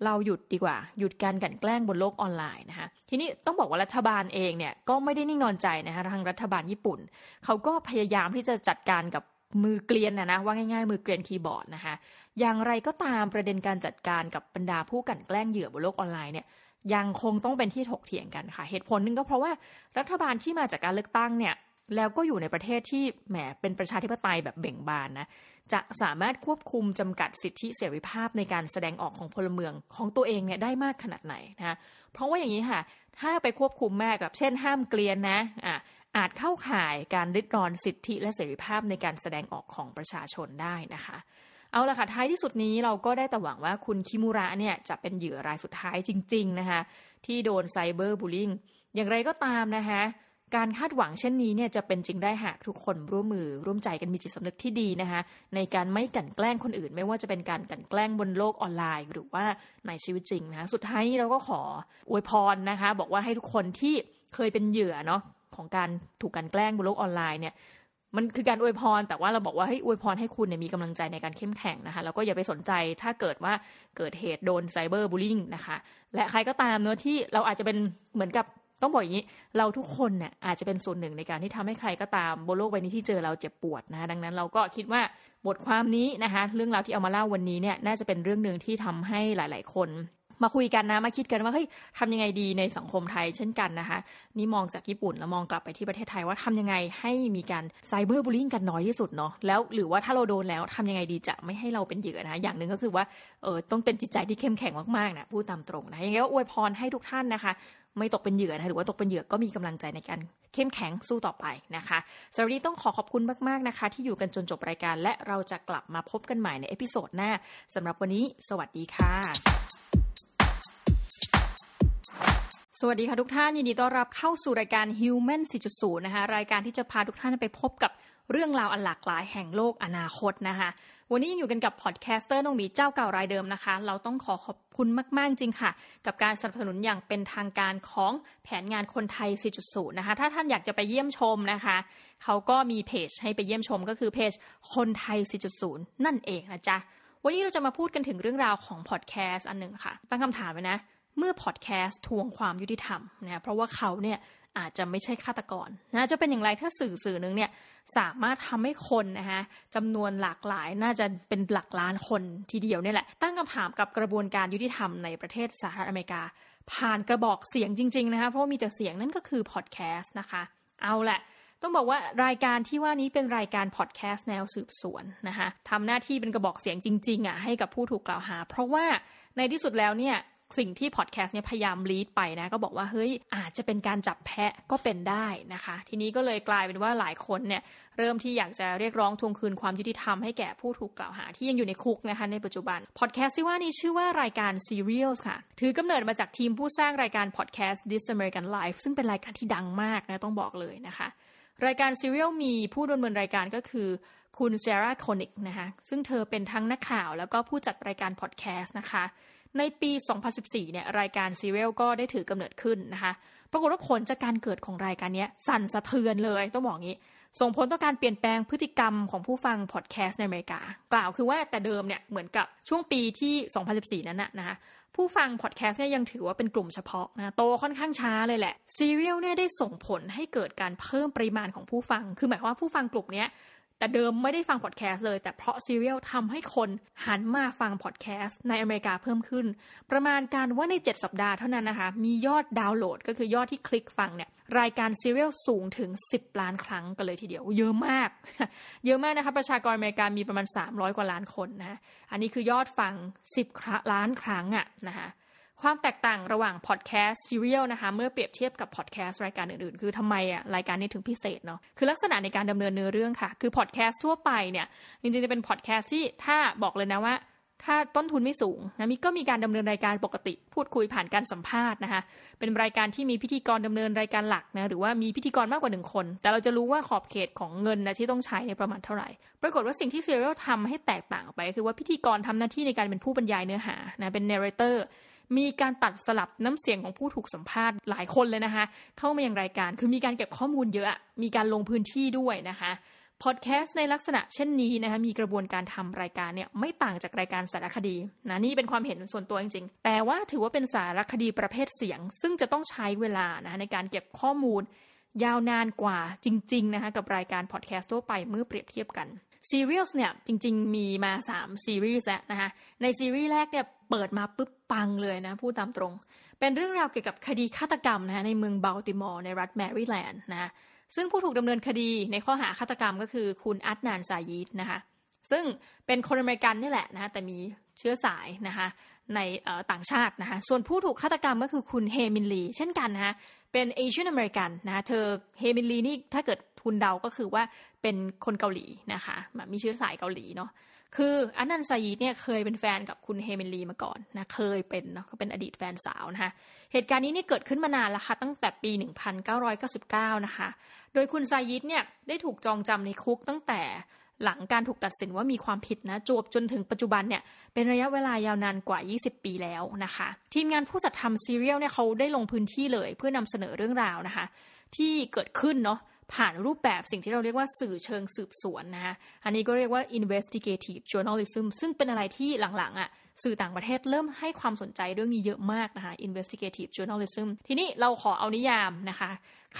เราหยุดดีกว่า หยุดการกันแกล้งบนโลกออนไลน์นะคะทีนี้ต้องบอกว่ารัฐบาลเองเนี่ยก็ไม่ได้นิ่งนอนใจนะคะทางรัฐบาลญี่ปุ่น เขาก็พยายามที่จะจัดการกับมือเกลียนนะนะว่าง่ายๆ มือเกลียนคีย์บอร์ดนะคะ อย่างไรก็ตามประเด็นการจัดการกับบรรดาผู้กันแกล้งเหยื่อบนโลกออนไลน์เนี่ยยังคงต้องเป็นที่ถกเถียงกันค่ะ เหตุผลหนึ่งก็เพราะว่ารัฐบาลที่มาจากการเลือกตั้งเนี่ยแล้วก็อยู่ในประเทศที่แหมเป็นประชาธิปไตยแบบเบ่งบานนะจะสามารถควบคุมจำกัดสิทธิเสรีภาพในการแสดงออกของพลเมืองของตัวเองเนี่ยได้มากขนาดไหนนะเพราะว่าอย่างนี้ค่ะ ถ้าไปควบคุมแม่แบบเช่น ห้ามเกลียนนะอะอาจเข้าข่ายการริดรอนสิทธิและเสรีภาพในการแสดงออกของประชาชนได้นะคะ เอาละค่ะท้ายที่สุดนี้เราก็ได้แต่หวังว่าคุณคิมูระเนี่ยจะเป็นเหยื่อรายสุดท้ายจริง ๆนะคะ ที่โดนไซเบอร์บูลลิงอย่างไรก็ตามนะคะการคาดหวังเช่นนี้เนี่ยจะเป็นจริงได้หากทุกคนร่วมมือร่วมใจกันมีจิตสำนึกที่ดีนะคะในการไม่กันแกล้งคนอื่น ไม่ว่าจะเป็นการกันแกล้งบนโลกออนไลน์ หรือว่าในชีวิตจริงนะสุดท้ายนี้เราก็ขออวยพรนะคะ บอกว่าให้ทุกคนที่เคยเป็นเหยื่อเนาะของการถูกกันแกล้งบนโลกออนไลน์เนี่ย มันคือการอวยพร แต่ว่าเราบอกว่าให้อวยพรให้คุณเนี่ยมีกำลังใจในการเข้มแข็งนะคะ แล้วก็อย่าไปสนใจถ้าเกิดว่าเกิดเหตุโดนไซเบอร์บูลลิงนะคะ และใครก็ตามเนาะที่เราอาจจะเป็นเหมือนกับต้องบอกอย่างนี้ เราทุกคนเนี่ยอาจจะเป็นส่วนหนึ่งในการที่ทำให้ใครก็ตามบนโลกใบนี้ที่เจอเราเจ็บปวดนะคะดังนั้นเราก็คิดว่าบทความนี้นะคะ เรื่องราวที่เอามาเล่าวันนี้เนี่ยน่าจะเป็นเรื่องหนึ่งที่ทำให้หลาย ๆ คน มาคุยกันนะมาคิดกันว่าเฮ้ยทำยังไงดีในสังคมไทยเช่นกันนะคะ นี่มองจากญี่ปุ่นแล้วมองกลับไปที่ประเทศไทยว่าทำยังไงให้มีการไซเบอร์บูลลิงกันน้อยที่สุดเนาะแล้วหรือว่าถ้าเราโดนแล้วทำยังไงดีจะไม่ให้เราเป็นเหยื่อนะอย่างหนึ่งก็คือว่าเออต้องเป็นจิตใจที่เข้มแข็งมากๆนะพูดตามตรงนะยังไงก็อวยพรให้ทุกท่านนะคะไม่ตกเป็นเหยื่อนะหรือว่าตกเป็นเหยื่อก็มีกำลังใจในการเข้มแข็งสู้ต่อไปนะคะสวัสดีต้องขอขอบคุณมาก ๆ นะคะ ที่อยู่กันจนจบรายการ และเราจะกลับมาพบกันใหม่ใน episode หน้าสำหรับวันนี้ สวัสดีค่ะ สวัสดีค่ะทุกท่านยินดีต้อนรับเข้าสู่รายการ Human 4.0 นะคะรายการที่จะพาทุกท่านไปพบกับเรื่องราวอันหลากหลายแห่งโลกอนาคตนะคะวันนี้ยังอยู่กันกับ podcaster น้องมีเจ้าเก่ารายเดิมนะคะ เราต้องขอขอบคุณมาก ๆ จริงค่ะ กับการสนับสนุนอย่างเป็นทางการของแผนงานคนไทย 4.0 นะคะ ถ้าท่านอยากจะไปเยี่ยมชมนะคะ เขาก็มีเพจให้ไปเยี่ยมชมก็คือเพจคนไทย 4.0 นั่นเองนะจ๊ะวันนี้เราจะมาพูดกันถึงเรื่องราวของพอดแคสต์อันหนึ่งค่ะ ตั้งคำถามไว้นะ เมื่อพอดแคสต์ทวงความยุติธรรมนะเพราะว่าเขาเนี่ยอาจจะไม่ใช่ฆาตกรนะจะเป็นอย่างไรถ้าสื่อสื่อหนึ่งเนี่ยสามารถทำให้คนนะคะจำนวนหลากหลายน่าจะเป็นหลักล้านคนทีเดียวนี่แหละ ตั้งคำถามกับกระบวนการยุติธรรมในประเทศสหรัฐอเมริกา ผ่านกระบอกเสียงจริงๆนะคะเพราะว่ามีแต่เสียงนั่นก็คือพอดแคสต์นะคะ เอาแหละต้องบอกว่ารายการที่ว่านี้เป็นรายการพอดแคสต์แนวสืบสวนนะคะทำหน้าที่เป็นกระบอกเสียงจริง ๆอะให้กับผู้ถูกกล่าวหา เพราะว่าในที่สุดแล้วเนี่ย สิ่งที่พอดแคสต์เนี่ยพยายามลีดไปนะก็บอกว่าเฮ้ยอาจจะเป็นการจับแพะก็เป็นได้นะคะ ทีนี้ก็เลยกลายเป็นว่าหลายคนเนี่ยเริ่มที่อยากจะเรียกร้องทวงคืนความยุติธรรมให้แก่ผู้ถูกกล่าวหาที่ยังอยู่ในคุกนะคะในปัจจุบันพอดแคสต์ที่ว่านี้ชื่อว่ารายการ Serials ค่ะ ถือกำเนิดมาจากทีมผู้สร้างรายการพอดแคสต์ This American Life ซึ่งเป็นรายการที่ดังมากนะต้องบอกเลยนะคะ รายการ Serial มีผู้ดำเนินรายการก็คือคุณเซราโคนิกนะคะซึ่งเธอเป็นทั้งนักข่าวแล้วก็ผู้จัดรายการพอดแคสต์นะคะ ในปี 2014 เนี่ยรายการซีเรียลก็ได้ถือกำเนิดขึ้นนะคะ ปรากฏว่าผลจากการเกิดของรายการนี้สั่นสะเทือนเลยต้องบอกงี้ ส่งผลต่อการเปลี่ยนแปลงพฤติกรรมของผู้ฟังพอดแคสต์ในอเมริกา กล่าวคือว่าแต่เดิมเนี่ยเหมือนกับช่วงปีที่ 2014 นั้นนะนะคะผู้ฟังพอดแคสต์เนี่ยยังถือว่าเป็นกลุ่มเฉพาะนะโตค่อนข้างช้าเลยแหละ Serial เนี่ยได้ส่งผลให้เกิดการเพิ่มปริมาณของผู้ฟัง คือหมายความว่าผู้ฟังกลุ่มนี้ แต่เดิมไม่ได้ฟังพอดแคสต์เลย แต่เพราะ Serial ทำให้คนหันมาฟังพอดแคสต์ในอเมริกาเพิ่มขึ้น ประมาณการว่าใน 7 สัปดาห์เท่านั้นนะคะ มียอดดาวน์โหลดก็คือยอดที่คลิกฟังเนี่ยรายการ Serial สูงถึง 10 ล้านครั้งกันเลยทีเดียว เยอะมาก เยอะมากนะคะประชากรอเมริกามีประมาณ 300 กว่าล้านคนนะอันนี้คือยอดฟัง 10ล้านครั้งอะนะคะ ความแตกต่างระหว่างพอดแคสต์ Serial นะคะเมื่อเปรียบเทียบกับพอดแคสต์รายการอื่นๆ คือทำไมอะรายการนี้ถึงพิเศษเนาะคือลักษณะในการดำเนินเนื้อเรื่องค่ะ คือพอดแคสต์ทั่วไปเนี่ยจริงๆจะเป็นพอดแคสต์ที่ถ้าบอกเลยนะว่า ถ้าต้นทุนไม่สูงนะมีก็มีการดำเนินรายการปกติ พูดคุยผ่านการสัมภาษณ์นะคะเป็นรายการที่มีพิธีกรดำเนินรายการหลักนะหรือว่ามีพิธีกรมากกว่าหนึ่งคน แต่เราจะรู้ว่าขอบเขตของเงินนะที่ต้องใช้ในประมาณเท่าไหร่ ปรากฏว่าสิ่งที่ซีเรียลทำให้แตกต่างออกไป คือว่าพิธีกรทำหน้าที่ในการเป็นผู้บรรยายเนื้อหานะเป็นเนเรเตอร์ มีการตัดสลับน้ำเสียงของผู้ถูกสัมภาษณ์หลายคนเลยนะคะ เข้ามาอย่างรายการคือมีการเก็บข้อมูลเยอะ มีการลงพื้นที่ด้วยนะคะพอดแคสต์ในลักษณะเช่นนี้นะคะมีกระบวนการทำรายการเนี่ยไม่ต่างจากรายการสารคดีนะนี่เป็นความเห็นส่วนตัวจริงๆ แต่ว่าถือว่าเป็นสารคดีประเภทเสียง ซึ่งจะต้องใช้เวลานะคะในการเก็บข้อมูล ยาวนานกว่าจริงๆนะคะกับรายการพอดแคสต์ทั่วไปเมื่อเปรียบเทียบกันซีรีส์เนี่ยจริงๆ มีมา 3 ซีรีส์แล้วนะคะในซีรีส์แรกเนี่ย เปิดมาปุ๊บปังเลยนะพูดตามตรง เป็นเรื่องราวเกี่ยวกับคดีฆาตกรรมนะคะในเมืองเบลติมอร์ในรัฐแมริแลนด์นะซึ่งผู้ถูกดำเนินคดีในข้อหาฆาตกรรมก็คือคุณ Adnan Syed นะคะซึ่งเป็นคนอเมริกันนี่แหละนะแต่มีเชื้อสายนะคะในต่างชาตินะคะส่วนผู้ถูกฆาตกรรมก็คือคุณ Hae Min Lee เช่นกันนะคะเป็น Asian American นะเธอ Hae Min Lee นี่ถ้าเกิดทุนเดาก็คือว่าเป็นคนเกาหลีนะคะมีเชื้อสายเกาหลีเนาะ คือ Adnan Syed เนี่ยเคยเป็นแฟนกับคุณ Hae Min Lee มาก่อนนะเคยเป็นเนาะเขาเป็นอดีตแฟนสาวนะคะเหตุการณ์นี้นี่เกิดขึ้นมานานแล้วค่ะตั้งแต่ปี 1999 นะคะ โดยคุณซายิดเนี่ยได้ถูกจองจำในคุกตั้งแต่หลังการถูกตัดสินว่ามีความผิดนะจวบจนถึงปัจจุบันเนี่ยเป็นระยะเวลายาวนานกว่า 20 ปีแล้วนะคะ ทีมงานผู้จัดทำซีเรียลเนี่ยเขาได้ลงพื้นที่เลยเพื่อนำเสนอเรื่องราวนะคะ ที่เกิดขึ้นเนาะ ผ่านรูปแบบสิ่งที่เราเรียกว่าสื่อเชิงสืบสวนนะคะอันนี้ก็เรียกว่า investigative journalism ซึ่งเป็นอะไรที่หลังๆอะ่ะสื่อต่างประเทศเริ่มให้ความสนใจเรื่องนี้เยอะมากนะคะ investigative journalism ทีนี้เราขอเอานิยามนะคะ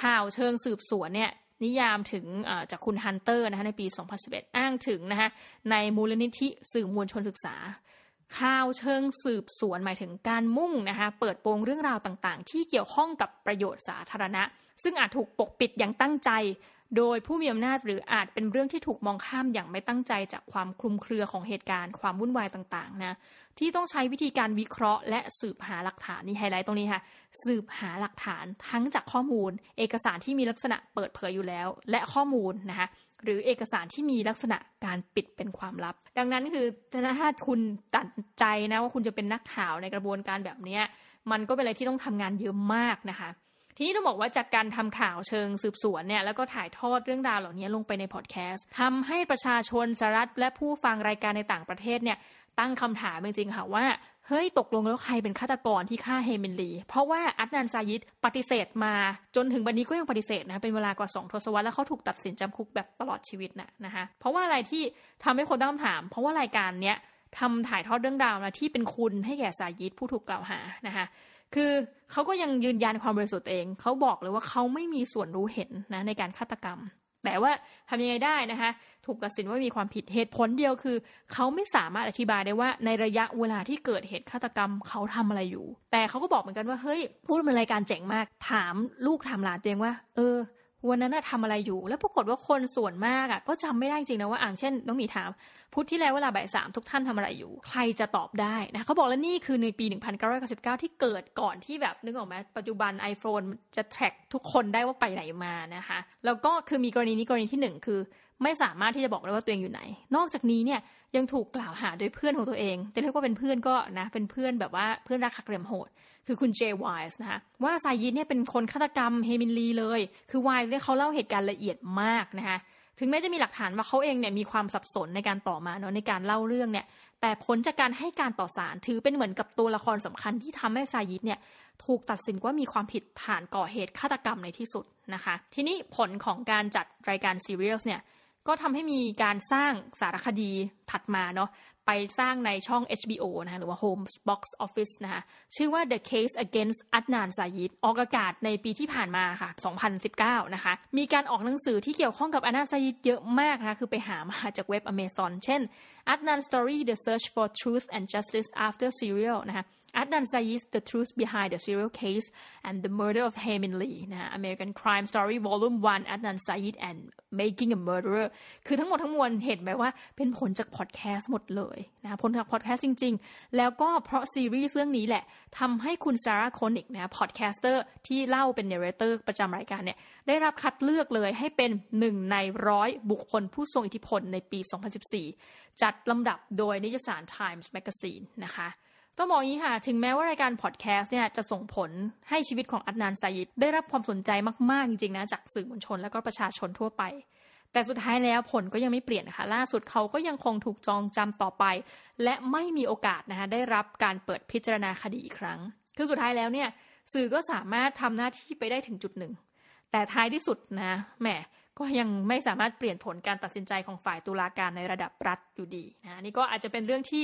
ข่าวเชิงสืบสวนเนี่ยนิยามถึงจากคุณฮันเตอร์นะคะในปี 2011 อ้างถึงนะคะในมูลนิธิสื่อมวลชนศึกษา ข่าวเชิงสืบสวนหมายถึงการมุ่งนะคะเปิดโปงเรื่องราวต่างๆ ที่เกี่ยวข้องกับประโยชน์สาธารณะ ซึ่งอาจถูกปกปิดอย่างตั้งใจ โดยผู้มีอำนาจหรืออาจเป็นเรื่องที่ถูกมองข้ามอย่างไม่ตั้งใจจากความคลุมเครือของเหตุการณ์ความวุ่นวายต่างๆนะที่ต้องใช้วิธีการวิเคราะห์ และสืบหาหลักฐานนี่ไฮไลท์ตรงนี้ค่ะสืบหาหลักฐานทั้งจากข้อมูล เอกสารที่มีลักษณะเปิดเผยอยู่แล้ว และข้อมูลนะคะหรือเอกสารที่มีลักษณะการปิดเป็นความลับ ดังนั้นคือถ้าคุณตัดใจนะว่าคุณจะเป็นนักข่าวในกระบวนการแบบนี้มันก็เป็นอะไรที่ต้องทำงานเยอะมากนะคะ ทีนี้ต้องบอกว่าจากการทำข่าวเชิงสืบสวนเนี่ยแล้วก็ถ่ายทอดเรื่องราวเหล่านี้ลงไปในพอดแคสต์ทำให้ประชาชนสหรัฐและผู้ฟังรายการในต่างประเทศเนี่ยตั้งคำถามจริงๆค่ะว่าเฮ้ยตกลงแล้วใครเป็นฆาตกรที่ฆ่าเฮมินลี เพราะว่าอัตนันซายิดปฏิเสธมาจนถึงวันนี้ก็ยังปฏิเสธนะ เป็นเวลากว่า 2 ทศวรรษแล้วเขาถูกตัดสินจำคุกแบบตลอดชีวิตนะนะคะเพราะว่าอะไรที่ทำให้คนตั้งคำถาม เพราะว่ารายการเนี้ยทำถ่ายทอดเรื่องราวนะที่เป็นคุณให้แก่ซายิดผู้ถูกกล่าวหานะคะ คือเขาก็ยังยืนยันความบริสุทธิ์เอง เขาบอกเลยว่าเขาไม่มีส่วนรู้เห็นนะในการฆาตกรรม แต่ว่าทำยังไงได้นะคะ ถูกตัดสินว่ามีความผิดเหตุผลเดียวคือ เขาไม่สามารถอธิบายได้ว่าในระยะเวลาที่เกิดเหตุฆาตกรรมเขาทำอะไรอยู่ แต่เขาก็บอกเหมือนกันว่าเฮ้ยพูดเป็นรายการเจ๋งมาก ถามลูกถามหลานเองว่า เออวันนั้นทำอะไรอยู่ แล้วปรากฏว่าคนส่วนมากอะก็จำไม่ได้จริงนะว่าอ่างเช่น น้องมีถาม พุธที่แล้วเวลาบ่ายสามทุกท่านทำอะไรอยู่ ใครจะตอบได้นะเขาบอกแล้วนี่คือในปี 1999 ที่เกิดก่อนที่แบบนึกออกไหมปัจจุบัน iPhone จะ track ทุกคนได้ว่าไปไหนมานะคะแล้วก็คือมีกรณีนี้กรณีที่หนึ่งคือ ไม่สามารถที่จะบอกได้ว่าตัวเองอยู่ไหน นอกจากนี้เนี่ยยังถูกกล่าวหาโดยเพื่อนของตัวเอง แต่เรียกว่าเป็นเพื่อนก็นะเป็นเพื่อนแบบว่าเพื่อนรักขักเรียมโหด คือคุณเจไวส์นะคะว่าไซยิดเนี่ยเป็นคนฆาตกรรมเฮมินลีเลย คือไวส์เนี่ยเขาเล่าเหตุการณ์ละเอียดมากนะคะ ถึงแม้จะมีหลักฐานว่าเขาเองเนี่ยมีความสับสนในการต่อมาเนาะในการเล่าเรื่องเนี่ย แต่ผลจากการให้การต่อสารถือเป็นเหมือนกับตัวละครสำคัญที่ทำให้ซายิดเนี่ยถูกตัดสินว่ามีความผิดฐานก่อเหตุฆาตกรรมในที่สุดนะคะ ทีนี้ผลของการจัดรายการซีเรียลเนี่ย ก็ทำให้มีการสร้างสารคดีถัดมาเนาะไปสร้างในช่อง HBO นะคะหรือว่า Home Box Office นะคะชื่อว่า The Case Against Adnan Syed ออกอากาศในปีที่ผ่านมาค่ะ 2019 นะคะ มีการออกหนังสือที่เกี่ยวข้องกับอัดนานซายิดเยอะมากนะคะ คือไปหามาจากเว็บ Amazon เช่น Adnan Story The Search for Truth and Justice After Serial นะคะ Adnan Syed The Truth Behind the Serial Case and the Murder of Hae Min Lee นะ American Crime Story Volume 1 Adnan Syed and Making a Murderer คือทั้งหมดทั้งมวลเห็นไหมว่าเป็นผลจากพอดแคสต์หมดเลยนะผลจากพอดแคสต์จริง ๆ แล้วก็เพราะซีรีส์เรื่องนี้แหละทำให้คุณ Sarah Koenig นะ podcaster ที่เล่าเป็น narrator ประจำรายการเนี่ยได้รับคัดเลือกเลยให้เป็นหนึ่งในร้อยบุคคลผู้ทรงอิทธิพลในปี 2014 จัดลำดับโดยนิตยสาร Times Magazine นะคะ ต้องบอกอย่างนี้ค่ะ ถึงแม้ว่ารายการพอดแคสต์เนี่ยจะส่งผลให้ชีวิตของอัดนานไซยิดได้รับความสนใจมาก ๆ จริง ๆ นะ จากสื่อมวลชนและก็ประชาชนทั่วไป แต่สุดท้ายแล้วผลก็ยังไม่เปลี่ยนนะคะล่าสุดเขาก็ยังคงถูกจองจำต่อไป และไม่มีโอกาสนะคะได้รับการเปิดพิจารณาคดีอีกครั้ง คือสุดท้ายแล้วเนี่ยสื่อก็สามารถทำหน้าที่ไปได้ถึงจุดหนึ่ง แต่ท้ายที่สุดนะแหม ก็ยังไม่สามารถเปลี่ยนผลการตัดสินใจของฝ่ายตุลาการในระดับรัฐอยู่ดีนะนี่ก็อาจจะเป็นเรื่องที่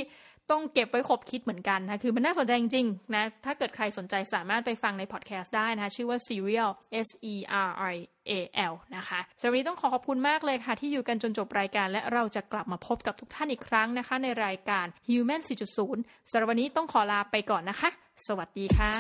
ต้องเก็บไว้คบคิดเหมือนกันนะคือมันน่าสนใจจริงๆนะถ้าเกิดใครสนใจสามารถไปฟังในพอดแคสต์ได้นะชื่อว่า Serial S E R I A L นะคะสำหรับนี้ต้องขอขอบคุณมากเลยค่ะ ที่อยู่กันจนจบรายการและเราจะกลับมาพบกับทุกท่านอีกครั้งนะคะ ในรายการ Human 4.0สำหรับวันนี้ต้องขอลาไปก่อนนะคะ สวัสดีค่ะ